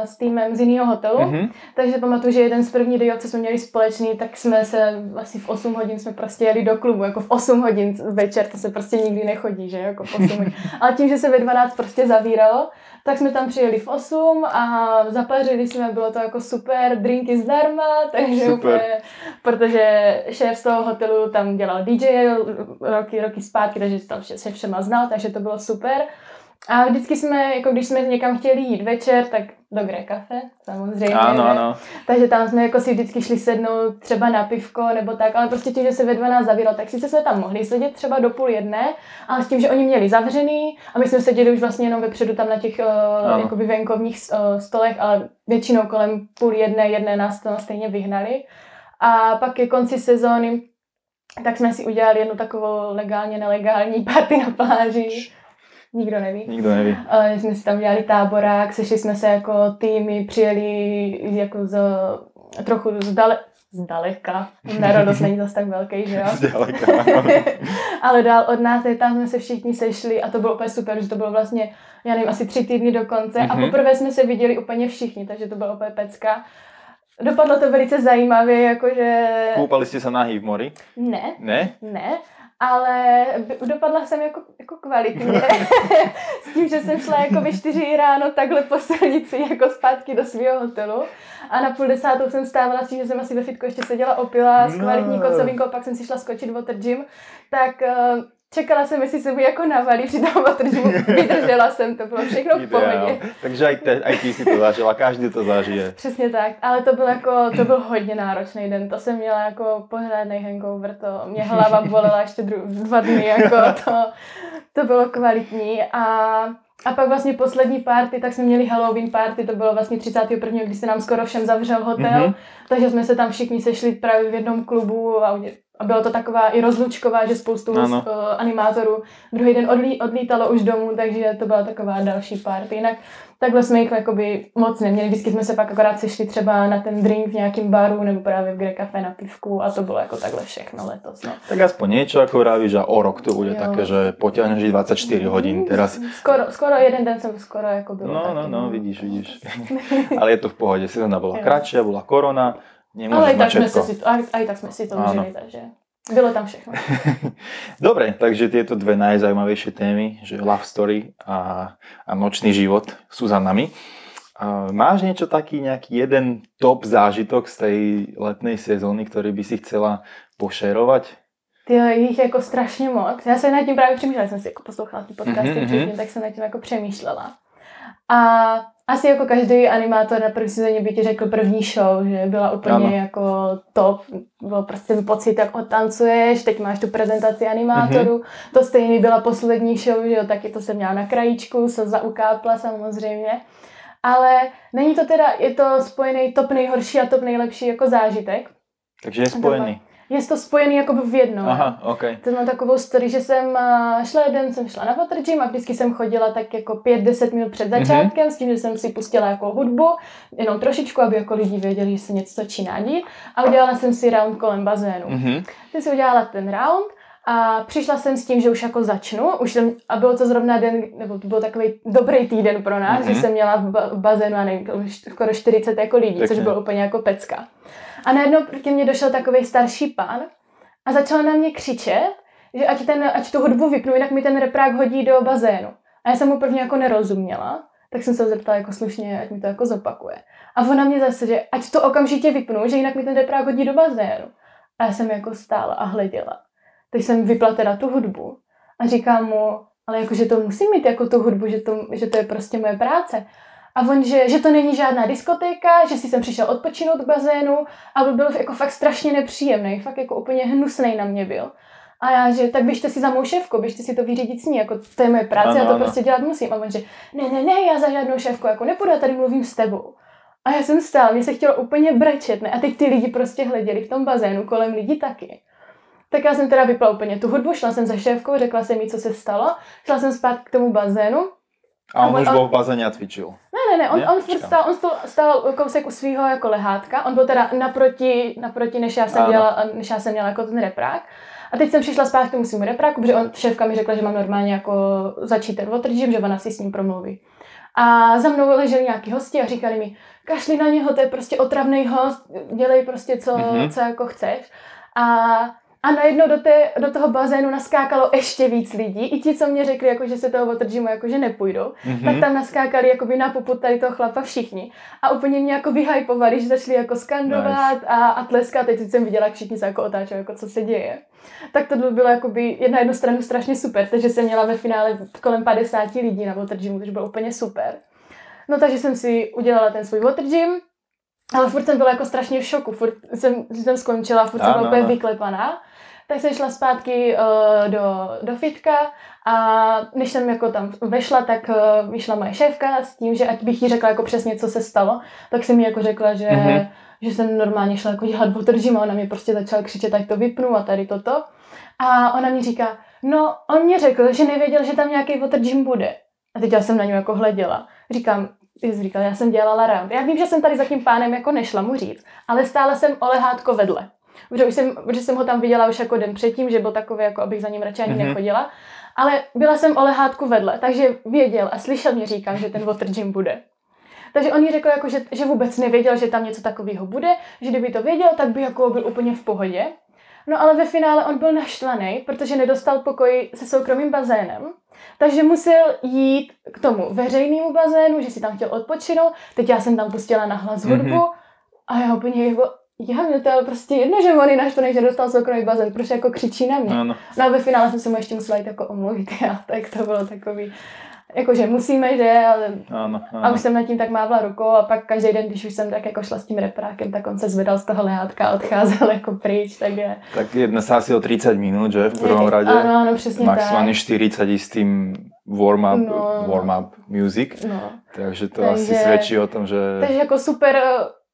s týmem z jiného hotelu. Mm-hmm. Takže pamatuju, že jeden z prvních day off, co jsme měli společný, tak jsme se asi v 8 hodin jsme prostě jeli do klubu. Jako v 8 hodin večer, to se prostě nikdy nechodí, že? Jako v 8 hodin. [LAUGHS] Ale tím, že se ve 12 prostě zavíralo, tak jsme tam přijeli v 8 a zapařili jsme, bylo to jako super, drinky zdarma, [LAUGHS] takže super. úplně, protože šéf z toho hotelu tam dělal DJ roky, roky zpátky, takže tam se všema znal, takže to bylo super. A vždycky jsme, jako když jsme někam chtěli jít večer, tak do Grey Cafe, samozřejmě. Ano, ano. Takže tam jsme jako si vždycky šli sednout třeba na pivko nebo tak, ale prostě tím, že se ve 12 zavíralo, tak sice jsme tam mohli sedět třeba do půl jedné, ale s tím, že oni měli zavřený a my jsme seděli už vlastně jenom vepředu tam na těch uh, jakoby venkovních uh, stolech, ale většinou kolem půl jedné, jedné nás to stejně vyhnali. A pak ke konci sezóny tak jsme si udělali jednu takovou legálně nelegální [LAUGHS] party na pláži. Nikdo neví. Nikdo neví. Uh, jsme si tam dělali táborák, sešli jsme se jako týmy, přijeli jako z, trochu zdale, zdaleka. Nerodost není zase tak velký, že jo? [LAUGHS] Zdaleka, [LAUGHS] Ale dál od nás, tam jsme se všichni sešli a to bylo úplně super, že to bylo vlastně, já nevím, asi tři týdny do konce mm-hmm. a mhm. poprvé jsme se viděli úplně všichni, takže to bylo úplně pecka. Dopadlo to velice zajímavě, jakože... Koupali jste se nahý v mori? Ne. Ne? Ne, ale dopadla jsem jako, jako kvalitně. [LAUGHS] S tím, že jsem šla jako ve čtyři ráno takhle po silnici jako zpátky do svého hotelu a na půl desátou jsem stávala s tím, že jsem asi ve fitku ještě seděla opila s kvalitní no. kocovinkou, pak jsem si šla skočit water gym, tak uh, Čekala jsem, jestli se mi jako navalí při tom waterdžimu. [LAUGHS] Vydržela jsem, to bylo všechno v pohodě. Takže te, aj ty si to zažila, každý to zažije. Přesně tak, ale to byl jako, to byl hodně náročný den. To jsem měla jako pořádný hangover, to mě hlava [LAUGHS] bolela ještě dru, dva dny, jako to, to bylo kvalitní. A a pak vlastně poslední party, tak jsme měli Halloween party, to bylo vlastně 31. kdy se nám skoro všem zavřel hotel, mm-hmm. takže jsme se tam všichni sešli právě v jednom klubu a a bylo to taková i rozlučková, že spoustu uh, animátorů druhý den odlí, odlítalo už domů, takže to byla taková další party. Jinak takhle jsme jich jakoby moc neměli. Vždycky jsme se pak akorát sešli třeba na ten drink v nějakém baru nebo právě v Grey Cafe na pivku a to bylo jako takhle všechno letos. No. Tak aspoň něco jako vravíš, že o rok to bude také, že potěhneš 24 hodin teraz. Skoro, skoro jeden den jsem skoro jako bylo No, no, no, vidíš, vidíš. [LAUGHS] Ale je to v pohodě, sezóna byla kratší, byla korona, ale aj tak, sme si, aj, aj tak sme si to užili, takže bylo tam všechno. [LAUGHS] Dobre, takže tieto dve najzaujímavejšie témy, že love story a, a nočný život sú za nami. A máš niečo taký, nejaký jeden top zážitok z tej letnej sezóny, ktorý by si chcela pošerovať? Ty jich jako strašně moc. Já jsem nad tím právě přemýšlela, jsem si jako poslouchala ty podcasty mm-hmm. předtím, tak jsem nad tím jako přemýšlela. A asi jako každý animátor na první sezóně by ti řekl první show, že byla úplně ano. jako top. Byl prostě pocit, jak otancuješ, teď máš tu prezentaci animátorů. Mm-hmm. To stejný byla poslední show, že jo, taky to jsem měla na krajíčku, se zaukápla samozřejmě. Ale není to teda, je to spojený top nejhorší a top nejlepší jako zážitek. Takže je spojený je to spojený jako v jednom. Aha, okay. To mám takovou story, že jsem eh, šla jeden, jsem šla na water gym a vždycky jsem chodila tak jako 5-10 minut před mhm. začátkem mm-hmm. s tím, že jsem si pustila jako hudbu, jenom trošičku, aby jako lidi věděli, že se něco začíná dít a udělala jsem si round kolem bazénu. Mm-hmm. Jsem si udělala ten round a přišla jsem s tím, že už jako začnu, už jsem, a bylo to zrovna den, nebo to byl takový dobrý týden pro nás, mm-hmm. že jsem měla v, ba- v bazénu, a nevím, skoro 40 jako lidí, Pěkně. což bylo úplně jako pecka. A najednou proti mě došel takový starší pán a začal na mě křičet, že ať, ten, ať tu hudbu vypnu, jinak mi ten reprák hodí do bazénu. A já jsem mu prvně jako nerozuměla, tak jsem se zeptala jako slušně, ať mi to jako zopakuje. A ona mě zase, že ať to okamžitě vypnu, že jinak mi ten reprák hodí do bazénu. A já jsem jako stála a hleděla. Teď jsem vypla teda tu hudbu a říkám mu, ale jakože to musím mít jako tu hudbu, že to, že to je prostě moje práce. A on, že, že to není žádná diskotéka, že si jsem přišel odpočinout k bazénu a byl jako fakt strašně nepříjemný, fakt jako úplně hnusný na mě byl. A já, že tak běžte si za mou šéfku, běžte si to vyřídit s ní, jako to je moje práce, ano, já to ano. prostě dělat musím. A on, že ne, ne, ne, já za žádnou šéfku jako nepůjdu, já tady mluvím s tebou. A já jsem stála, mě se chtělo úplně brečet, ne? A teď ty lidi prostě hleděli v tom bazénu, kolem lidí taky. Tak já jsem teda vypla úplně tu hudbu, šla jsem za šéfkou, řekla jsem jí, co se stalo, šla jsem zpátky k tomu bazénu a on, on už byl v bazéně a cvičil. Ne, ne, ne, on, on, furt stál, on stál, stál kousek u svého jako lehátka, on byl teda naproti, naproti než, já jsem dělala, než já jsem měla jako ten reprák. A teď jsem přišla zpátky k tomu svým repráku, protože on, šéfka mi řekla, že mám normálně jako začít gym, že ona si s ním promluví. A za mnou leželi nějaký hosti a říkali mi, kašli na něho, to je prostě otravný host, dělej prostě co, mm-hmm. co jako chceš. A a najednou do, té, do toho bazénu naskákalo ještě víc lidí. I ti, co mě řekli, jako, že se toho gymu jako, že nepůjdou, mm-hmm. tak tam naskákali jakoby na poput tady toho chlapa všichni. A úplně mě jako vyhypovali, že začali jako skandovat nice. a, a tleskat. Teď jsem viděla, jak všichni se jako otáčeli, jako co se děje. Tak to bylo jakoby na jednu stranu strašně super, takže jsem měla ve finále kolem 50 lidí na water gymu, což bylo úplně super. No takže jsem si udělala ten svůj water gym, ale furt jsem byla jako strašně v šoku, furt jsem, jsem skončila, furt jsem byla úplně vyklepaná tak jsem šla zpátky uh, do, do fitka a než jsem jako tam vešla, tak uh, vyšla moje šéfka s tím, že ať bych jí řekla jako přesně, co se stalo, tak jsem mi jako řekla, že, mm-hmm. že jsem normálně šla jako dělat gym a ona mě prostě začala křičet, ať to vypnu a tady toto. A ona mi říká, no on mě řekl, že nevěděl, že tam nějaký water gym bude. A teď já jsem na něj jako hleděla. Říkám, jsi říkal, já jsem dělala round. Já vím, že jsem tady za tím pánem jako nešla mu říct, ale stále jsem o lehátko vedle. Protože, už jsem, protože jsem ho tam viděla už jako den předtím, že byl takový, jako abych za ním radši ani mm-hmm. nechodila. Ale byla jsem o lehátku vedle, takže věděl a slyšel mě říkám, že ten water gym bude. Takže on jí řekl, jako, že, že vůbec nevěděl, že tam něco takového bude, že kdyby to věděl, tak by jako byl úplně v pohodě. No ale ve finále on byl naštvaný, protože nedostal pokoj se soukromým bazénem, takže musel jít k tomu veřejnému bazénu, že si tam chtěl odpočinout. Teď já jsem tam pustila na hlas hudbu mm-hmm. a já úplně jako, já, mě to je prostě jedno, že on je naštvaný, že dostal soukromý bazén, protože jako křičí na mě. Ano. No a ve finále jsem se mu ještě musela jít jako omluvit, [LAUGHS] já, tak to bylo takový, jakože musíme, že, ale ano, ano. a už jsem nad tím tak mávla rukou a pak každý den, když už jsem tak jako šla s tím reprákem, tak on se zvedal z toho lehátka a odcházel [LAUGHS] jako pryč, takže... Tak jedná se asi o 30 minut, že, v prvom radě? Ano, ano, přesně Maximálně tak. 40 s tím warm-up, no, warm-up music, no. takže to takže, asi svědčí o tom, že... Takže jako super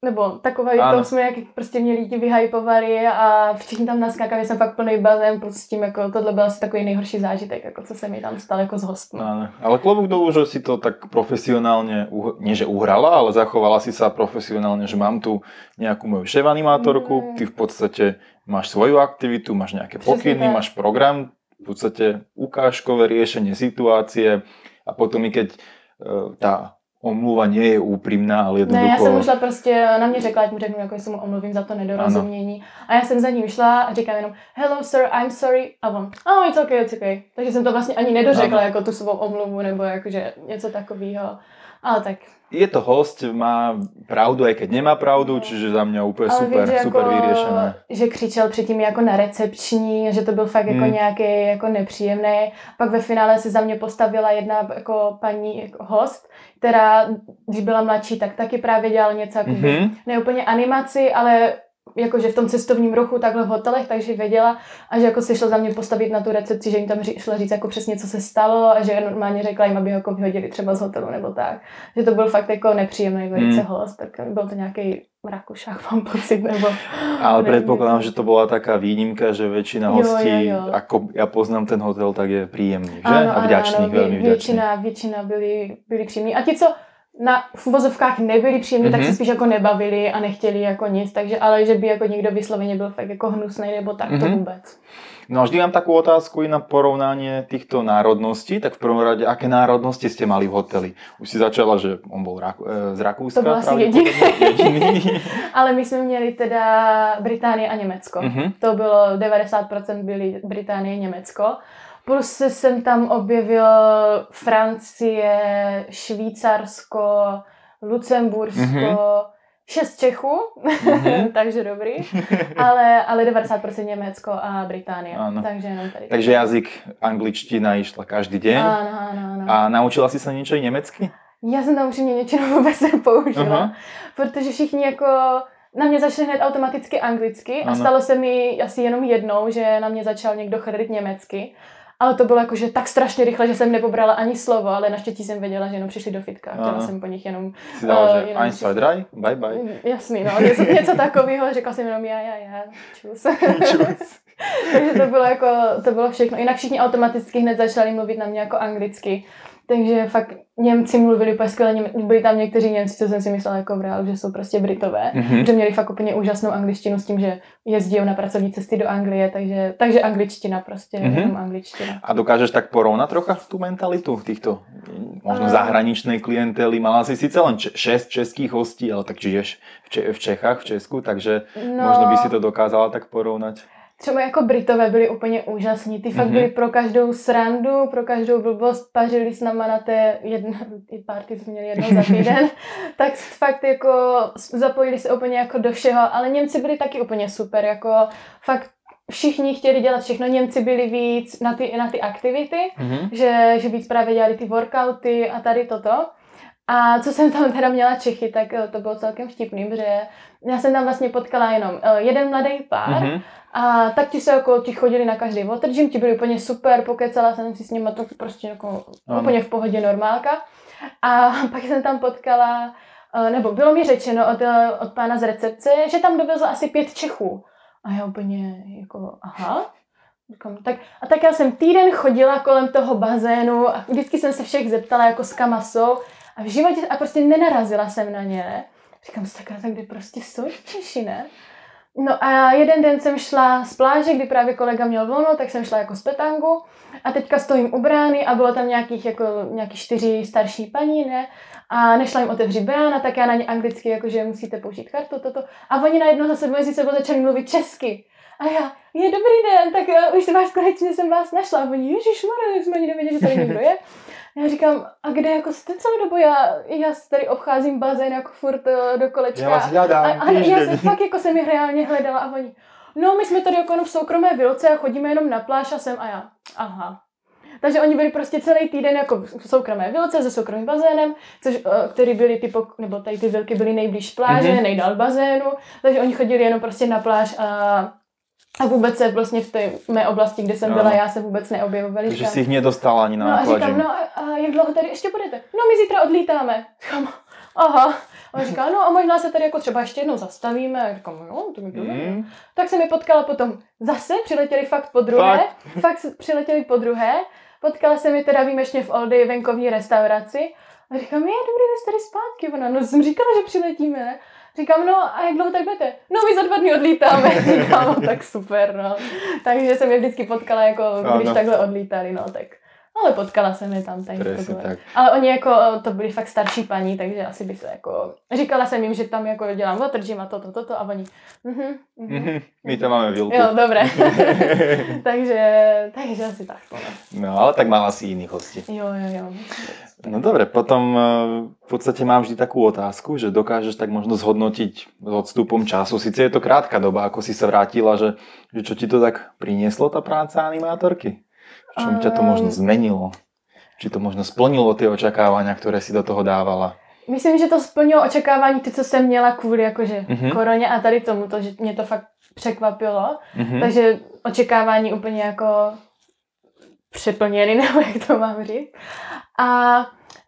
nebo takové to jsme jak prostě mě lidi vyhypovali a všichni tam naskákali, jsem fakt plný bazén, prostě s tím jako tohle byl asi takový nejhorší zážitek, jako co se mi tam stalo jako z hostů. Ano. Ale klobúk dolů, že si to tak profesionálně, nie že uhrala, ale zachovala si sa profesionálně, že mám tu nějakou moju šéf animátorku, mm. ty v podstatě máš svoju aktivitu, máš nějaké pokyny, máš program, v podstatě ukážkové riešenie situácie a potom i keď uh, tá omluva nie je úprimná, ale jednoducho... Ne, já jsem ušla prostě, na mě řekla, ať mu řeknu, jako se mu omluvím za to nedorozumění. Ano. A já jsem za ním šla a říkám jenom, hello sir, I'm sorry. A on, oh, it's okay, it's okay. Takže jsem to vlastně ani nedořekla ano. jako tu svou omluvu nebo jakože něco takového. Ale tak je to host, má pravdu, aj keď nemá pravdu, no. čiže za mě úplně Ale super, víš, super jako, vyřešené. Že křičel předtím jako na recepční, že to byl fakt jako hmm. nějaký jako nepříjemný. Pak ve finále se za mě postavila jedna jako paní jako host, která, když byla mladší, tak taky právě dělala něco jako mm-hmm. ne úplně animaci, ale jakože v tom cestovním ruchu takhle v hotelech, takže věděla a že jako se šla za mě postavit na tu recepci, že jim tam šla říct jako přesně, co se stalo a že normálně řekla jim, aby ho jako vyhodili třeba z hotelu nebo tak. Že to byl fakt jako nepříjemný velice hmm. host, tak byl to nějaký Rakušák, [LAUGHS] mám pocit, nebo... Ale predpokladám, že to byla taká výnimka, že většina hostí, jo, jo, jo. ako já poznám ten hotel, tak je příjemný, že? Ano, a vďačný, ano, velmi vďačný. Většina, většina byli, byli příjemní. A ti, co na v uvozovkách nebyli příjemní, mm-hmm. tak se mhm. spíš jako nebavili a nechtěli jako nic, takže ale že by jako někdo vysloveně byl fakt jako hnusný nebo tak, mm-hmm. to mhm. vůbec. No a vždy mám takú otázku i na porovnanie týchto národností. Tak v prvom rade, aké národnosti ste mali v hoteli? Už si začala, že on bol Rak- e, z Rakúska. To byl asi jediný. jediný. [LAUGHS] Ale my jsme měli teda Británie a Německo. Mm-hmm. To bylo 90% byly Británie a Německo. Plus jsem tam objevil Francie, Švýcarsko, Lucembursko, mm-hmm. šest Čechů, mm-hmm. [LAUGHS] takže dobrý, [LAUGHS] ale, ale 90% Německo a Británie, ano. takže jenom tady. Takže jazyk angličtina išla každý den. Ano, ano, ano. A naučila si se něco i německy? Já jsem tam upřímně něčemu [LAUGHS] vůbec nepoužila, uh-huh. protože všichni jako na mě začali hned automaticky anglicky ano. a stalo se mi asi jenom jednou, že na mě začal někdo chrlit německy ale to bylo jakože tak strašně rychle, že jsem nepobrala ani slovo, ale naštěstí jsem věděla, že jenom přišli do fitka. Chtěla jsem po nich jenom... Dala, uh, že jenom drei, bye bye. Mm, jasný, no, něco, něco takového, řekla jsem jenom já, já, já, čus. [LAUGHS] čus. Takže to bylo jako, to bylo všechno. Jinak všichni automaticky hned začali mluvit na mě jako anglicky. Takže fakt Němci mluvili úplně skvěle, byli tam někteří Němci, co jsem si myslela jako v reálu, že jsou prostě Britové, mm-hmm. že měli fakt úplně úžasnou angličtinu s tím, že jezdí na pracovní cesty do Anglie, takže, takže angličtina prostě, mm-hmm. jenom angličtina. A dokážeš tak porovnat trocha tu mentalitu týchto možno uh, zahraničnej klientely? Mala si sice len šest českých hostí, ale tak žiješ v Čechách, v Česku, takže no, možno by si to dokázala tak porovnat třeba jako Britové byli úplně úžasní. Ty fakt mm-hmm. byli pro každou srandu, pro každou blbost, pařili s náma na té jedno, ty party jsme měli jednou za týden, [LAUGHS] tak fakt jako zapojili se úplně jako do všeho, ale Němci byli taky úplně super, jako fakt všichni chtěli dělat všechno, Němci byli víc na ty, na ty aktivity, mm-hmm. že, že víc právě dělali ty workouty a tady toto. A co jsem tam teda měla Čechy, tak eh, to bylo celkem vtipný, protože já jsem tam vlastně potkala jenom eh, jeden mladý pár mm-hmm. a tak ti se jako ti chodili na každý water gym, ti byli úplně super, pokecala jsem si s nimi to prostě jako ano. úplně v pohodě normálka. A [LAUGHS] pak jsem tam potkala, eh, nebo bylo mi řečeno od, od pána z recepce, že tam dovezl asi pět Čechů. A já úplně jako, aha, Říkám, tak, a tak já jsem týden chodila kolem toho bazénu a vždycky jsem se všech zeptala, jako s kam jsou. A v životě, a prostě nenarazila jsem na ně. Říkám si, tak, kde prostě jsou Češi, ne? No a jeden den jsem šla z pláže, kdy právě kolega měl volno, tak jsem šla jako z petangu a teďka stojím u brány a bylo tam nějakých jako nějaký čtyři starší paní, ne? A nešla jim otevřít brána, tak já na ně anglicky, jakože musíte použít kartu, toto. A oni najednou zase mezi sebou začali mluvit česky. A já, je dobrý den, tak uh, už se vás konečně jsem vás našla. A oni, ježišmarja, jsme nevěděli, že tady někdo je. Já říkám, a kde jako jste celou dobu? Já, já tady obcházím bazén jako furt uh, do kolečka. Já vás hledám, a, a, já jsem fakt jako jsem je reálně hledala a oni, no my jsme tady jako v soukromé vilce a chodíme jenom na pláž a jsem a já, aha. Takže oni byli prostě celý týden jako v soukromé vilce se soukromým bazénem, což, uh, který byly ty, pok- nebo tady ty vilky byly nejblíž pláže, mm-hmm. nejdál bazénu, takže oni chodili jenom prostě na pláž a a vůbec se vlastně v té mé oblasti, kde jsem no. byla, já se vůbec neobjevovali. Takže si jich nedostala ani na No a říkám, no a, a jak dlouho tady ještě budete? No my zítra odlítáme. Říkám, aha. A on říká, no a možná se tady jako třeba ještě jednou zastavíme. A říkám, no, to mi mm. Tak se mi potkala potom zase, přiletěli fakt po druhé. Fakt, [LAUGHS] fakt přiletěli po druhé. Potkala se mi teda výjimečně v Oldy venkovní restauraci. A říkám, je, dobrý, jste tady zpátky. Ona, no jsem říkala, že přiletíme, ne? Říkám, no a jak dlouho tak budete? No my za dva dny odlítáme. [LAUGHS] Říkám, no, tak super, no. Takže jsem je vždycky potkala, jako když no. takhle odlítali, no tak. Ale potkala jsem je tam. Tady tak. Ale oni jako, to byli fakt starší paní, takže asi by se jako, říkala jsem jim, že tam jako dělám otržím a toto, toto a oni, uh-huh, My tam máme vilku. Jo, dobré. [LAUGHS] takže, takže asi tak. No, ale tak má asi jiných hostí. Jo, jo, jo. No dobre, potom eh, v podstate mám vždy takú otázku, že dokážeš tak možno zhodnotiť s odstupom času. Sice je to krátka doba, ako si sa vrátila, že, že čo ti to tak prinieslo tá práca animátorky? V čom ťa to možno zmenilo? Či to možno splnilo ty očakávania, ktoré si do toho dávala? Myslím, že to splnilo očekávání ty, co jsem měla kvůli jakože mm-hmm. koroně a tady tomu, to, že mě to fakt překvapilo. Mm-hmm. Takže očekávání úplně jako přeplněny, [LAUGHS] nebo jak to mám říct. A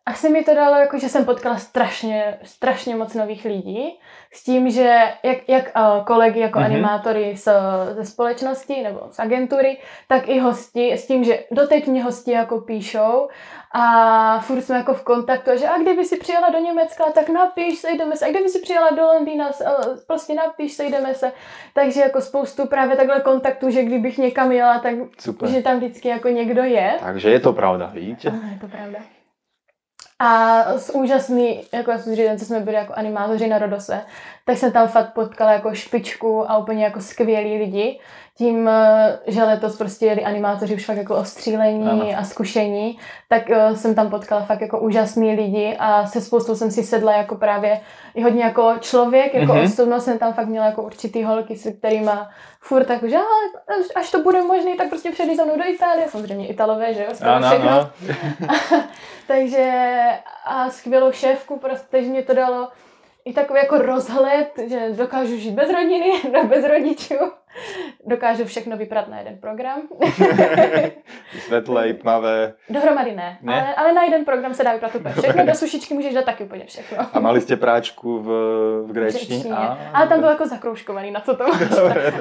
asi mi to dalo, jako, že jsem potkala strašně, strašně moc nových lidí, s tím, že jak, jak uh, kolegy jako mm-hmm. animátory z, ze společnosti nebo z agentury, tak i hosti, s tím, že doteď mě hosti jako píšou a furt jsme jako v kontaktu, že a kdyby si přijela do Německa, tak napiš, sejdeme se, a kdyby si přijela do Londýna, prostě napiš, sejdeme se. Takže jako spoustu právě takhle kontaktů, že kdybych někam jela, tak Super. že tam vždycky jako někdo je. Takže je to pravda, vidíte? Ano, je to pravda. A s úžasný, jako já jsem říkala, co jsme byli jako animátoři na Rodose, tak jsem tam fakt potkala jako špičku a úplně jako skvělí lidi. Tím, eh, že letos prostě jeli animátoři už fakt jako ostřílení ano. a zkušení, tak uh, jsem tam potkala fakt jako úžasný lidi a se spoustou jsem si sedla jako právě i hodně jako člověk, jako mm-hmm. osobnost jsem tam fakt měla jako určitý holky, se kterými furt tak, že až to bude možné, tak prostě přijde za mnou do Itálie, samozřejmě Italové, že jo, ano, ano. [LAUGHS] takže a skvělou šéfku, prostě, takže mě to dalo i takový jako rozhled, že dokážu žít bez rodiny, [LAUGHS] bez rodičů, dokážu všechno vyprat na jeden program. [LAUGHS] Svetlé, tmavé. Dohromady ne, ne? Ale, ale, na jeden program se dá vyprat úplně všechno, do [LAUGHS] sušičky můžeš dát taky úplně všechno. A mali jste práčku v, v gréčtině? Ale tam byl jako zakroužkovaný, na co to máš.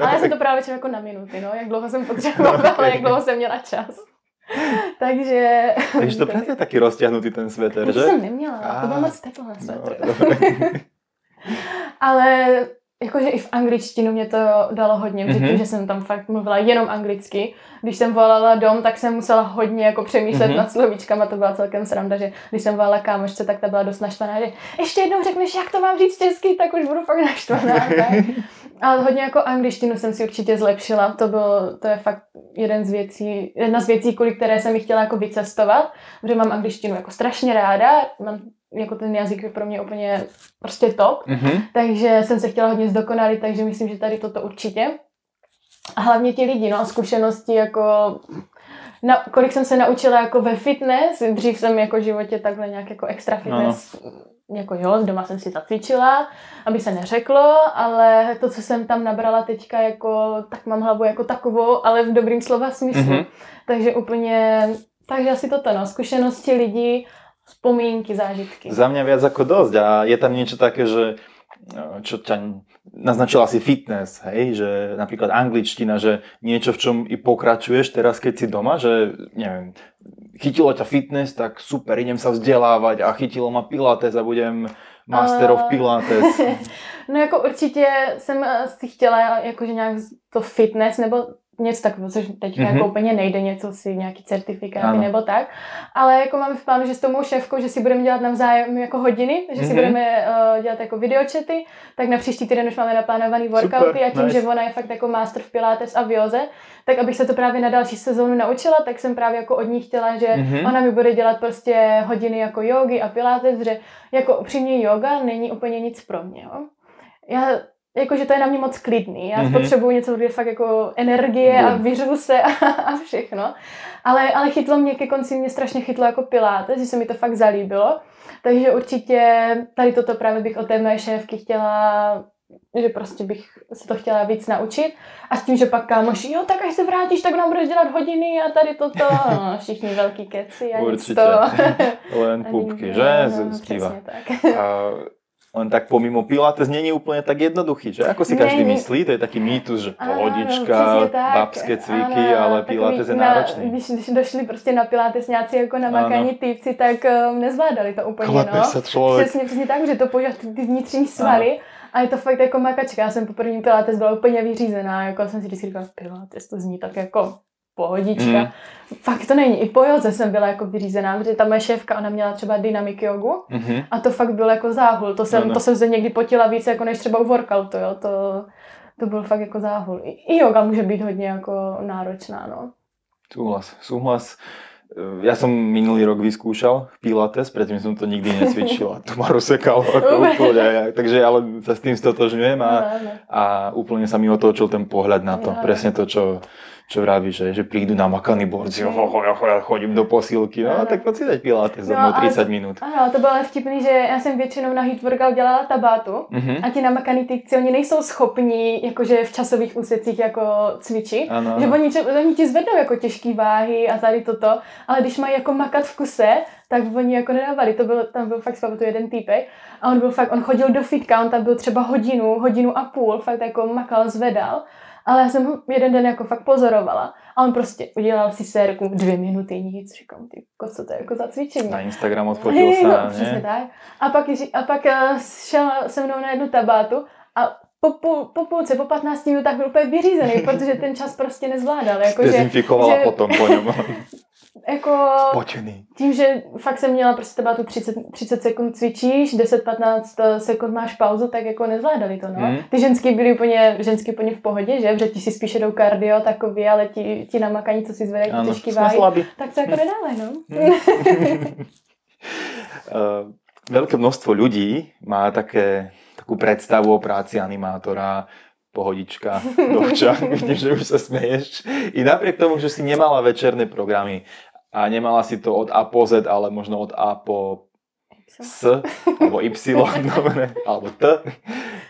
ale já jsem to právě jako na minuty, no, jak dlouho jsem potřebovala, jak dlouho jsem měla čas. [LAUGHS] Takže... Takže to právě taky roztěhnutý ten sveter, že? To jsem neměla, a... to bylo moc teplo na svetr. No, [LAUGHS] Ale jakože i v angličtinu mě to dalo hodně, mm-hmm. že jsem tam fakt mluvila jenom anglicky. Když jsem volala dom, tak jsem musela hodně jako přemýšlet mm-hmm. nad slovíčkama, to byla celkem sranda, že když jsem volala kámošce, tak ta byla dost naštvaná, že ještě jednou řekneš, jak to mám říct česky, tak už budu fakt naštvaná. [LAUGHS] Tak. Ale hodně jako angličtinu jsem si určitě zlepšila. To bylo, to je fakt jeden z věcí, jedna z věcí, kvůli které jsem mi chtěla jako vycestovat, protože mám angličtinu jako strašně ráda, mám jako ten jazyk je pro mě úplně prostě top, mm-hmm. takže jsem se chtěla hodně zdokonalit, takže myslím, že tady toto určitě. A hlavně ti lidi, no, zkušenosti jako na, kolik jsem se naučila jako ve fitness, dřív jsem jako v životě takhle nějak jako extra fitness, no. jako jo, doma jsem si zacvičila, aby se neřeklo, ale to, co jsem tam nabrala teďka, jako, tak mám hlavu jako takovou, ale v dobrým slova smyslu. Mm-hmm. Takže úplně, takže asi toto, no, zkušenosti lidí, spomínky, zážitky. Za mňa viac ako dosť a je tam niečo také, že no, čo ťa naznačila si fitness, hej, že napríklad angličtina, že niečo, v čom i pokračuješ teraz, keď si doma, že neviem, chytilo ťa fitness, tak super, idem sa vzdelávať a chytilo ma pilates a budem master of pilates. [LAUGHS] no jako určitě jsem si chtěla jakože nějak to fitness nebo něco takového, což teďka mm-hmm. jako úplně nejde, něco si, nějaký certifikáty ano. nebo tak. Ale jako máme v plánu, že s tou mou šéfkou, že si budeme dělat navzájem jako hodiny, že mm-hmm. si mhm. budeme uh, dělat jako videočety, tak na příští týden už máme naplánovaný workouty Super, a tím, nice. že ona je fakt jako master v Pilates a v Joze, tak abych se to právě na další sezónu naučila, tak jsem právě jako od ní chtěla, že mm-hmm. ona mi bude dělat prostě hodiny jako jogy a Pilates, že jako upřímně yoga není úplně nic pro mě. Jo. Já jakože to je na mě moc klidný. Já mm-hmm. potřebuji něco, kde fakt jako energie a vyřvu se a, a všechno. Ale, ale chytlo mě ke konci, mě strašně chytlo jako pilates, že se mi to fakt zalíbilo. Takže určitě tady toto právě bych od té mé šéfky chtěla že prostě bych se to chtěla víc naučit. A s tím, že pak kámoši, jo, tak až se vrátíš, tak nám budeš dělat hodiny a tady toto. No, všichni velký keci a Určitě. to. [LAUGHS] Len [LAUGHS] pupky, že? No, Zpíva. tak. A [LAUGHS] len tak pomimo Pilates není úplně tak jednoduchý, že? Ako si každý není. myslí, to je taký mýtus, že pohodička, babské cviky, ano, ale Pilates je náročný. Když, když došli prostě na Pilates nějací jako namakaní týpci, tak um, nezvládali to úplně, Klepe no. se člověk. Přesně, přesně tak, že to používat ty vnitřní svaly. Ano. A je to fakt jako makačka. Já jsem po prvním Pilates byla úplně vyřízená, jako jsem si vždycky říkala, Pilates to zní tak jako pohodička. Mm. Fakt to není. I po joze jsem byla jako vyřízená, protože ta moje šéfka, ona měla třeba dynamic jogu mm-hmm. a to fakt byl jako záhul. To jsem, no, no. to jsem se někdy potila víc jako než třeba u workoutu, jo. To, to byl fakt jako záhul. I, I yoga může být hodně jako náročná, no. Súhlas, súhlas. Ja som minulý rok vyskúšal Pilates, predtým som to nikdy necvičil a to ma rozsekalo [LAUGHS] ako úplne. Takže ale sa s tým stotožňujem a, a úplne sa mi otočil ten pohľad na to. Presne to, čo, čo vraví, že, že prídu namakaní borci, ho, ho, ho, ja chodím do posilky, no, tak pojď si dať pilates za no, 30 to, minut. Ano, to bylo vtipný, že já jsem většinou na heat workout dělala tabátu mm-hmm. a ti namakaný týkci, oni nejsou schopní jakože v časových úsecích jako cvičit, ano, že oni, oni ti zvednou jako těžké váhy a tady toto, ale když mají jako makat v kuse, tak oni jako nedávali, to byl, tam byl fakt to jeden týpek a on byl fakt, on chodil do fitka, on tam byl třeba hodinu, hodinu a půl, fakt jako makal, zvedal ale já jsem ho jeden den jako fakt pozorovala a on prostě udělal si sérku dvě minuty nic. Říkám, ty co to je jako za cvičení. Na Instagram odfotil se, no, přesně tak. A pak, a pak uh, šel se mnou na jednu tabátu a po, půl, po půlce, po 15 minutách byl úplně vyřízený, [LAUGHS] protože ten čas prostě nezvládal. Jako, Dezinfikovala že, potom po něm. [LAUGHS] jako Spočený. tím, že fakt jsem měla prostě teba tu 30, 30 sekund cvičíš, 10-15 eh, sekund máš pauzu, tak jako nezvládali to, no. Hmm. Ty ženský byly úplně, ženský úplně v pohodě, že? Protože ti si spíše jdou kardio takový, ale ti, ti namakaní, co si zvedají těžký váhy, tak to jako hmm. nedále, no. Hmm. [LAUGHS] uh, veľké množstvo ľudí má také, takú predstavu o práci animátora, pohodička, [LAUGHS] dovča, vidím, [LAUGHS] že už sa smeješ. I napriek tomu, že si nemala večerné programy a nemala si to od A po Z, ale možno od A po S, alebo Y, [LAUGHS] dobre, alebo T,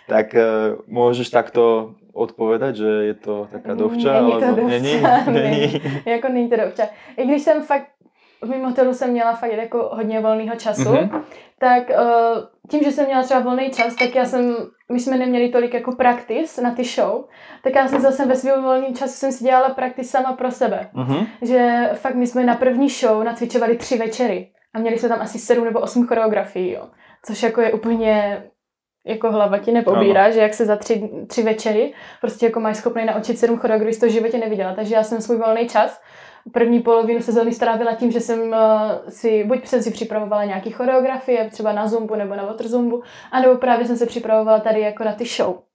tak uh, môžeš takto odpovědat, že je to taká dovča, není to dovča, není, není. jako není to dovča. I když jsem fakt v mém hotelu jsem měla fakt jako hodně volného času, mm-hmm. tak uh, tím, že jsem měla třeba volný čas, tak já jsem, my jsme neměli tolik jako praktis na ty show, tak já jsem zase ve svém volném času jsem si dělala praktis sama pro sebe. Mm-hmm. Že fakt my jsme na první show nacvičovali tři večery a měli jsme tam asi sedm nebo osm choreografií, jo. Což jako je úplně jako hlava ti nepobírá, ano. že jak se za tři, tři večery prostě jako máš schopný naučit sedm choreografií, to v životě neviděla. Takže já jsem svůj volný čas první polovinu sezóny strávila tím, že jsem uh, si, buď jsem si připravovala nějaký choreografie, třeba na Zumbu nebo na Waterzumbu, anebo právě jsem se připravovala tady jako na ty show.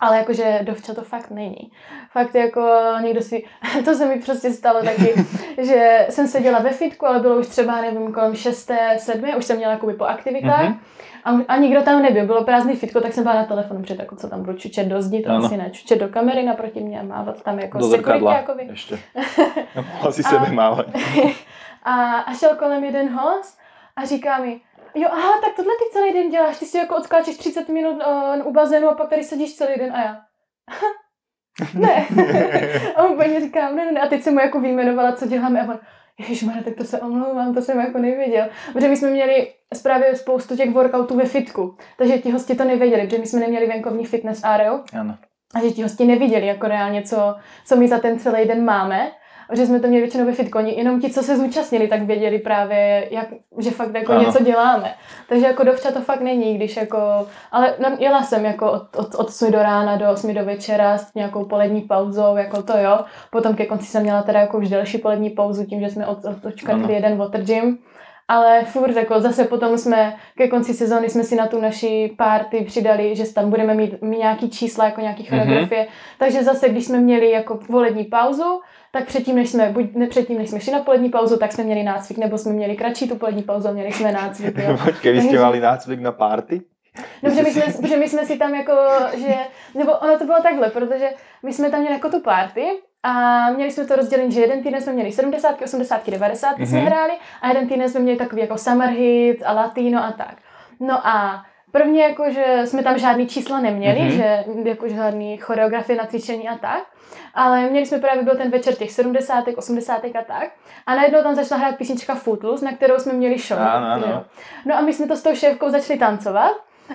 Ale jakože dovča to fakt není. Fakt jako někdo si, [LAUGHS] to se mi prostě stalo taky, [LAUGHS] že jsem seděla ve fitku, ale bylo už třeba, nevím, kolem 6. 7. už jsem měla jakoby po aktivitách. Mm-hmm. A, a nikdo tam nebyl, bylo prázdný fitko, tak jsem byla na telefonu, protože jako co tam budu čučet do zdi, to ano. asi ne, čučet do kamery naproti mě a mávat tam jako do security jako ještě. [LAUGHS] Mohla si sebe mávat. a, a šel kolem jeden host a říká mi, jo, aha, tak tohle ty celý den děláš, ty si jako odskáčeš 30 minut uh, u bazénu a pak tady sedíš celý den a já. [LAUGHS] ne. a on úplně říkám, ne, ne, ne. A teď jsem mu jako vyjmenovala, co děláme a on, Ježišmarja, tak to se omlouvám, to jsem jako nevěděl. Protože my jsme měli právě spoustu těch workoutů ve fitku, takže ti hosti to nevěděli, protože my jsme neměli venkovní fitness areo. Ano. A že ti hosti neviděli jako reálně, co, co my za ten celý den máme že jsme to měli většinou ve fitkoni, jenom ti, co se zúčastnili, tak věděli právě, jak, že fakt jako ano. něco děláme. Takže jako dovča to fakt není, když jako, ale no, jela jsem jako od, od, od 8 do rána do 8 do večera s nějakou polední pauzou, jako to jo. Potom ke konci jsem měla teda jako už delší polední pauzu tím, že jsme od, odškrtli jeden water gym. Ale furt jako zase potom jsme ke konci sezóny jsme si na tu naši party přidali, že tam budeme mít, mít nějaký čísla, jako nějaký mhm. choreografie. Mm-hmm. Takže zase, když jsme měli jako polední pauzu, tak předtím, než jsme, buď ne, předtím, než jsme šli na polední pauzu, tak jsme měli nácvik, nebo jsme měli kratší tu polední pauzu a měli jsme nácvik. Jo. [LAUGHS] Počkej, vy jste měli nácvik na party? No, protože my, jsme, protože my jsme si tam jako, že, nebo ono to bylo takhle, protože my jsme tam měli jako tu party a měli jsme to rozdělení, že jeden týden jsme měli 70, 80, 90 mm-hmm. jsme hráli a jeden týden jsme měli takový jako summer hit a latino a tak. No a prvně jako, že jsme tam žádný čísla neměli, mm-hmm. že jako žádný choreografie na cvičení a tak, ale měli jsme právě byl ten večer těch 70, 80 a tak a najednou tam začala hrát písnička Footloose, na kterou jsme měli show. Ano, ano. No a my jsme to s tou šéfkou začali tancovat,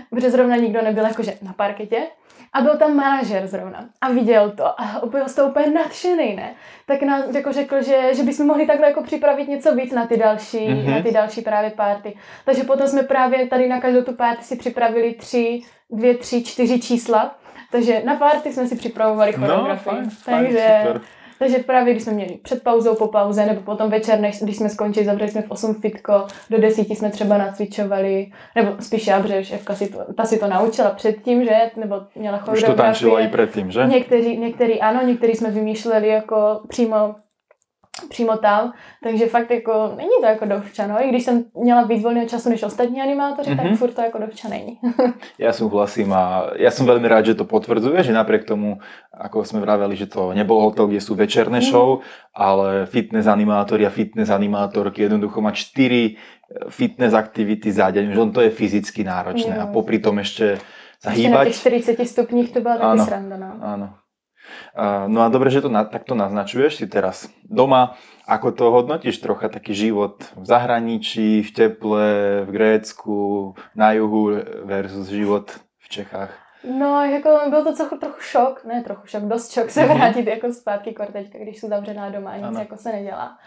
protože zrovna nikdo nebyl jakože na parketě. A byl tam manažer zrovna a viděl to a byl z toho úplně nadšený, ne? Tak nám jako řekl, že, že bychom mohli takhle jako připravit něco víc na ty další, mm-hmm. na ty další právě party. Takže potom jsme právě tady na každou tu party si připravili tři, dvě, tři, čtyři čísla. Takže na party jsme si připravovali no, choreografii. No, fajn, Takže... Fajn, Takže právě když jsme měli před pauzou, po pauze, nebo potom večer, než, když jsme skončili, zavřeli jsme v 8 fitko, do 10 jsme třeba nacvičovali, nebo spíš já, protože šéfka si to, ta si to naučila předtím, že? Nebo měla choreografie. Už to tančila i předtím, že? Někteří, některý ano, někteří jsme vymýšleli jako přímo přímo tam, takže fakt jako není to jako dovča, no. I když jsem měla víc volného času než ostatní animátoři, mm-hmm. tak mhm. furt to jako dovča není. [LAUGHS] ja súhlasím a ja som veľmi rád, že to potvrdzuje, že napriek tomu, ako sme vraveli, že to nebol hotel, kde sú večerné mm-hmm. show, ale fitness animátori a fitness animátorky jednoducho mať 4 eh, fitness aktivity za deň, že on to je fyzicky náročné jo. a popri tom ešte sa ešte hýbať. na těch 40 stupních to byla taky sranda, no. Áno. No a dobre, že to na, takto naznačuješ si teraz doma. Ako to hodnotíš trocha taký život v zahraničí, v teple, v Grécku, na juhu versus život v Čechách? No, jako byl to trochu, trochu šok, ne trochu šok, dost šok se mhm. vrátit jako zpátky teďka, když jsou zavřená doma a nic ano. jako se nedělá.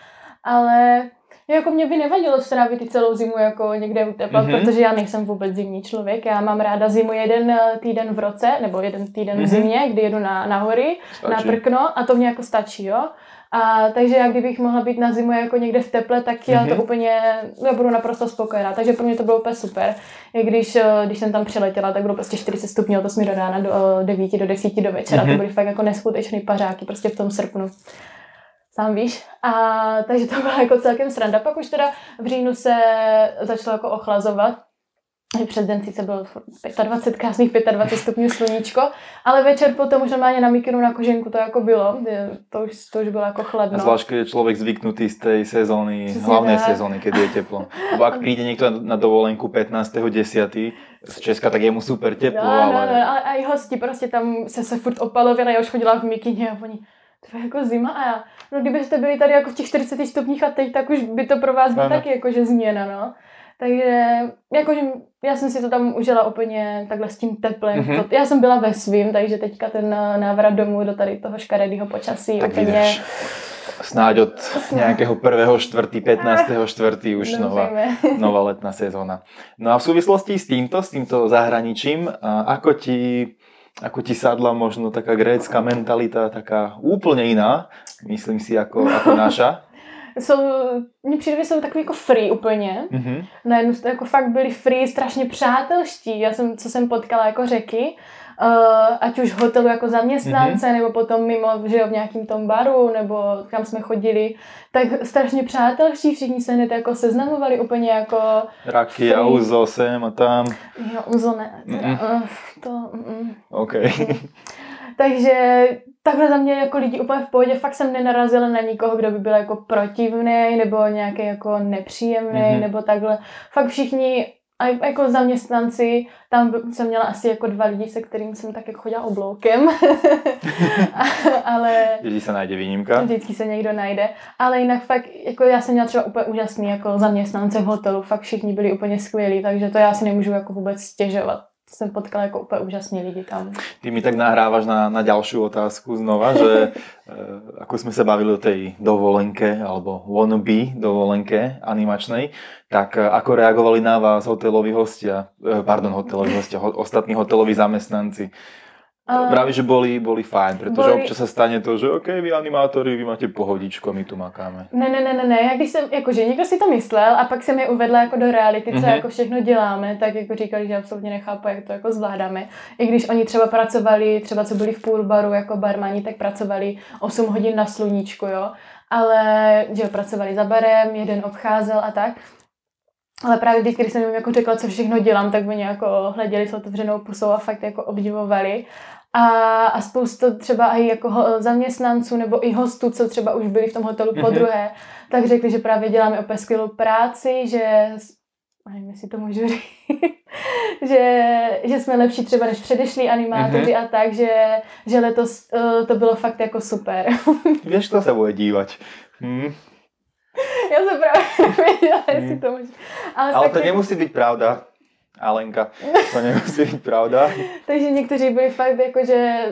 Ale jako mě by nevadilo strávit celou zimu jako někde u tepla, mm-hmm. protože já nejsem vůbec zimní člověk. Já mám ráda zimu jeden eh, týden v roce, nebo jeden týden mm-hmm. v mhm. zimě, kdy jedu na, na hory, stačí. na prkno a to mě jako stačí, jo. A takže já kdybych mohla být na zimu jako někde v teple, tak já mm-hmm. to mhm. úplně, já budu naprosto spokojená. Takže pro mě to bylo úplně super. I když, eh, když jsem tam přiletěla, tak bylo prostě 40 stupňů, to jsme do rána do 9, eh, do 10 do večera. Mm-hmm. To byly fakt jako neskutečný pařáky prostě v tom srpnu sám víš. A takže to byla jako celkem sranda. Pak už teda v říjnu se začalo jako ochlazovat. Před den sice bylo 25 krásných 25 stupňů sluníčko, ale večer potom už normálně na mikinu na koženku to jako bylo, to už, to už bylo jako chladno. A zvlášť, keď je člověk zvyknutý z té sezóny, Přesně hlavné tak. sezóny, keď je teplo. Nebo ak přijde někdo na dovolenku 15.10. z Česka, tak je mu super teplo, no, ale... No, no, ale i hosti prostě tam se se furt opalovili, já už chodila v mikině a oni, to je jako zima a já, no kdybyste byli tady jako v těch 40 stupních a teď, tak už by to pro vás bylo taky jakože změna, no. Takže jakože já jsem si to tam užila úplně takhle s tím teplem. Mm-hmm. To, já jsem byla ve svým, takže teďka ten návrat domů do tady toho škaredého počasí tak úplně... Jdeš. Snáď od nějakého prvého čtvrtý, 15. čtvrtý už nová, [LAUGHS] nová letná sezóna. No a v souvislosti s tímto, s tímto zahraničím, ako ti ako ti sadla možno taká grécka mentalita, taká úplne iná, myslím si, ako, ako [LAUGHS] naša. Jsou, mně přijde, že jsou takový jako free úplně. Mm-hmm. Najednou jako fakt byli free, strašně přátelští. Já jsem, co jsem potkala jako řeky, uh, ať už v hotelu jako zaměstnance, mm-hmm. nebo potom mimo, že jo, v nějakým tom baru, nebo kam jsme chodili, tak strašně přátelští, všichni se hned jako seznamovali úplně jako... Raky a uzo sem a tam. Jo, uzo ne, teda, uh, to... Mm, OK. [LAUGHS] Takže takhle za mě jako lidi úplně v pohodě, fakt jsem nenarazila na nikoho, kdo by byl jako protivný nebo nějaký jako nepříjemný mm-hmm. nebo takhle. Fakt všichni a jako zaměstnanci, tam jsem měla asi jako dva lidi, se kterým jsem tak jako chodila obloukem. [LAUGHS] ale... Vždycky se najde výjimka. Vždycky se někdo najde. Ale jinak fakt, jako já jsem měla třeba úplně úžasný jako zaměstnance v hotelu, fakt všichni byli úplně skvělí, takže to já si nemůžu jako vůbec stěžovat jsem potkala jako úplně úžasní lidi tam. Ty mi tak nahrávaš na, na ďalšiu otázku znova, že [LAUGHS] e, ako sme sa bavili o tej dovolenke alebo wannabe dovolenke animačnej, tak e, ako reagovali na vás hoteloví hostia, e, pardon, hoteloví hostia, ho, ostatní hoteloví zamestnanci? Uh, Praví, že boli, boli fajn, protože boli... občas se stane to, že OK, vy animátori, vy máte pohodičku a my tu makáme. Ne, ne, ne, ne, ne, já když jsem, jakože někdo si to myslel a pak jsem je uvedla jako do reality, co mm-hmm. jako všechno děláme, tak jako říkali, že absolutně nechápu, jak to jako zvládáme. I když oni třeba pracovali, třeba co byli v půl baru jako barmani, tak pracovali 8 hodin na sluníčku, jo. Ale, že pracovali za barem, jeden obcházel a tak. Ale právě vždycky, když jsem jim jako řekla, co všechno dělám, tak oni jako hleděli s otevřenou pusou a fakt jako obdivovali. A, a spoustu třeba i jako zaměstnanců nebo i hostů, co třeba už byli v tom hotelu mm-hmm. po mhm. druhé, tak řekli, že právě děláme opět skvělou práci, že nevím, jestli to můžu říct, [LAUGHS] že, že jsme lepší třeba než předešlí animátoři mm-hmm. a tak, že, že letos uh, to bylo fakt jako super. [LAUGHS] Víš, to se bude dívat. Hmm. Já jsem právě [LAUGHS] nevěděla, jestli hmm. to může. Ale, Ale to nemusí být pravda. Alenka, to nemusí být pravda. [LAUGHS] Takže někteří byli fakt jako, že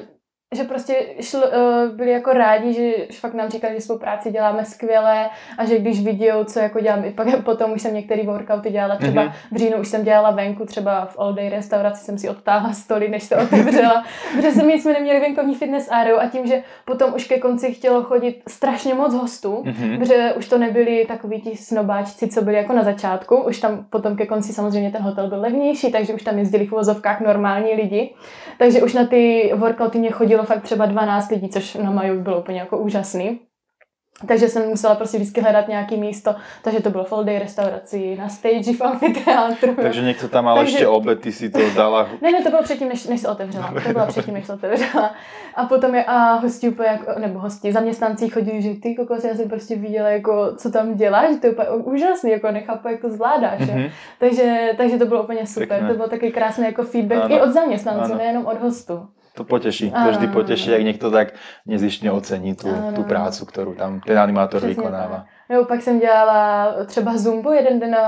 že prostě šl, uh, byli jako rádi, že fakt nám říkali, že svou práci děláme skvěle a že když vidí, co jako dělám, i pak [LAUGHS] potom už jsem některý workouty dělala, třeba mm-hmm. v říjnu už jsem dělala venku, třeba v all day restauraci jsem si odtáhla stoly, než [LAUGHS] se otevřela, protože jsme, jsme neměli venkovní fitness area a tím, že potom už ke konci chtělo chodit strašně moc hostů, mm-hmm. protože už to nebyli takový ti snobáčci, co byli jako na začátku, už tam potom ke konci samozřejmě ten hotel byl levnější, takže už tam jezdili v uvozovkách normální lidi, takže už na ty workouty mě chodilo fakt třeba 12 lidí, což na Maju bylo úplně jako úžasný. Takže jsem musela prostě vždycky hledat nějaký místo, takže to bylo full day restauraci, na stage v amfiteátru. Takže někdo tam mal takže... ještě obed, ty si to dala. ne, ne, to bylo předtím, než, než se otevřela. To bylo předtím, než se otevřela. A potom je, a hosti úplně jako, nebo hosti, zaměstnanci chodili, že ty kokos, já jsem prostě viděla, jako, co tam děláš, to je úplně úžasný, jako nechápu, jak to zvládáš. Mm-hmm. Takže, takže to bylo úplně super. Pěkné. To bylo taky krásný jako feedback ano. i od zaměstnanců, ano. nejenom od hostů to poteší. To vždy poteší, jak někdo tak nezištně ocení tu, tu prácu, kterou tam ten animátor Přesně vykonává. Tak. Nebo pak jsem dělala třeba Zumbu jeden den eh,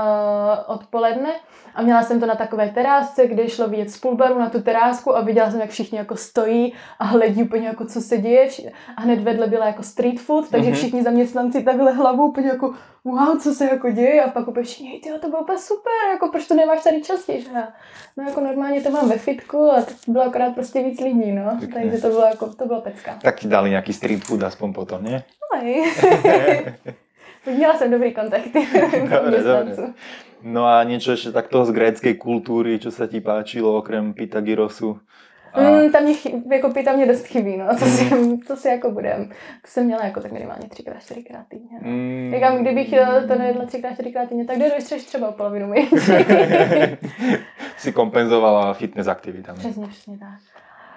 odpoledne a měla jsem to na takové terásce, kde šlo vidět z půlbaru na tu terásku a viděla jsem, jak všichni jako stojí a hledí úplně jako, co se děje. A hned vedle byla jako street food, takže mm-hmm. všichni zaměstnanci takhle hlavou úplně jako wow, co se jako děje a pak úplně všichni, tyjo, to bylo úplně super, jako proč to nemáš tady častěji, no jako normálně to mám ve fitku a to bylo akorát prostě víc lidí, no, Pěkně. takže to bylo jako, to bylo pecka. Tak ti dali nějaký street food aspoň potom, ne? No, [LAUGHS] Měla jsem dobrý kontakty. dobre, dobre. No a niečo ešte takto z gréckej kultúry, čo sa ti páčilo okrem Pythagorasu? A... Mm, tam mě, jako pita mě dost chybí, no, to si, mm. to si jako budem. To jsem měla jako tak minimálně třikrát, čtyřikrát týdně. No. Mm. Říkám, kdybych eh, to nejedla třikrát, čtyřikrát týdně, tak dojdeš třeba o polovinu menší. [LAUGHS] si kompenzovala fitness aktivitami. Přesně, přesně tak.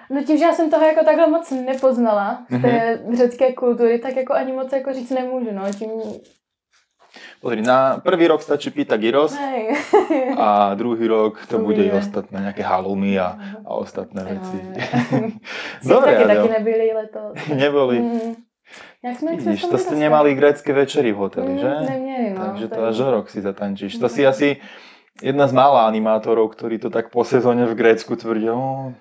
No tím, že já jsem toho jako takhle moc nepoznala z té mm-hmm. řecké kultury, tak jako ani moc jako říct nemůžu, no. Tím, Pozri, na prvý rok stačí pýta gyros a druhý rok to bude i ostatné, nějaké halumy a, a ostatné věci. [LAUGHS] [LAUGHS] Dobre, taky, taky nebyli letos. [LAUGHS] Neboli. Mm. Jak jsme, Vidíš, to jste nemali grécké večery v hoteli, mm, že? Neměli, no. Takže to až rok si zatančíš. To si asi jedna z mála animátorov, ktorí to tak po sezóne v Grécku tvrdia, oh,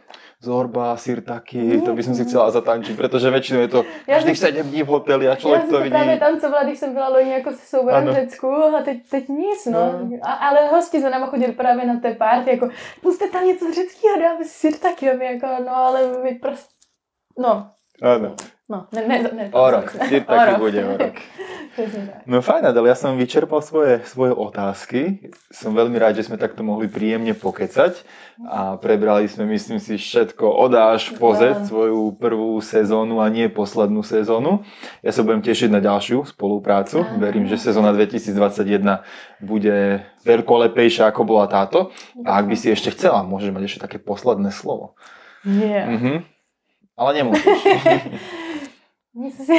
Zorba, Sirtaky, mm. to by som si chcela zatančiť, protože většinou je to každých sedm dní v hoteli a člověk to vidí. Já právě tancovala, když jsem byla loni jako se souborem v Řecku a teď, teď nic, no. no. A, ale hosti za náma chodili právě na té party, jako puste tam něco řeckého, dáme Sirtaky, a my jako, no ale my prostě, no. Ano. No, ne, ne, ne. O rok, Sirtaky bude o rok. [LAUGHS] No fajn, Adel, ja som vyčerpal svoje, svoje otázky. Som veľmi rád, že sme takto mohli príjemne pokecať a prebrali sme, myslím si, všetko od až po Z, svoju prvú sezónu a nie poslednú sezónu. Ja sa budem tešiť na ďalšiu spoluprácu. Verím, že sezóna 2021 bude veľkolepejšia, ako bola táto. A ak by si ešte chcela, môžeš mať ešte také posledné slovo. Nie. Yeah. Mhm. Ale nemusíš. [LAUGHS] Nic si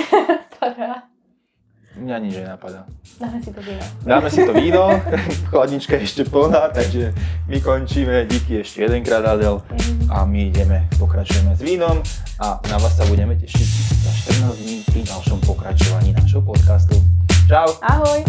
Mňa nič nenapadá. Dáme si to víno. Dáme si to víno, [LAUGHS] chladnička je ešte plná, takže my končíme. Díky ešte jedenkrát, Adel. A my ideme, pokračujeme s vínom a na vás sa budeme tešiť za 14 dní pri ďalšom pokračovaní našho podcastu. Čau. Ahoj.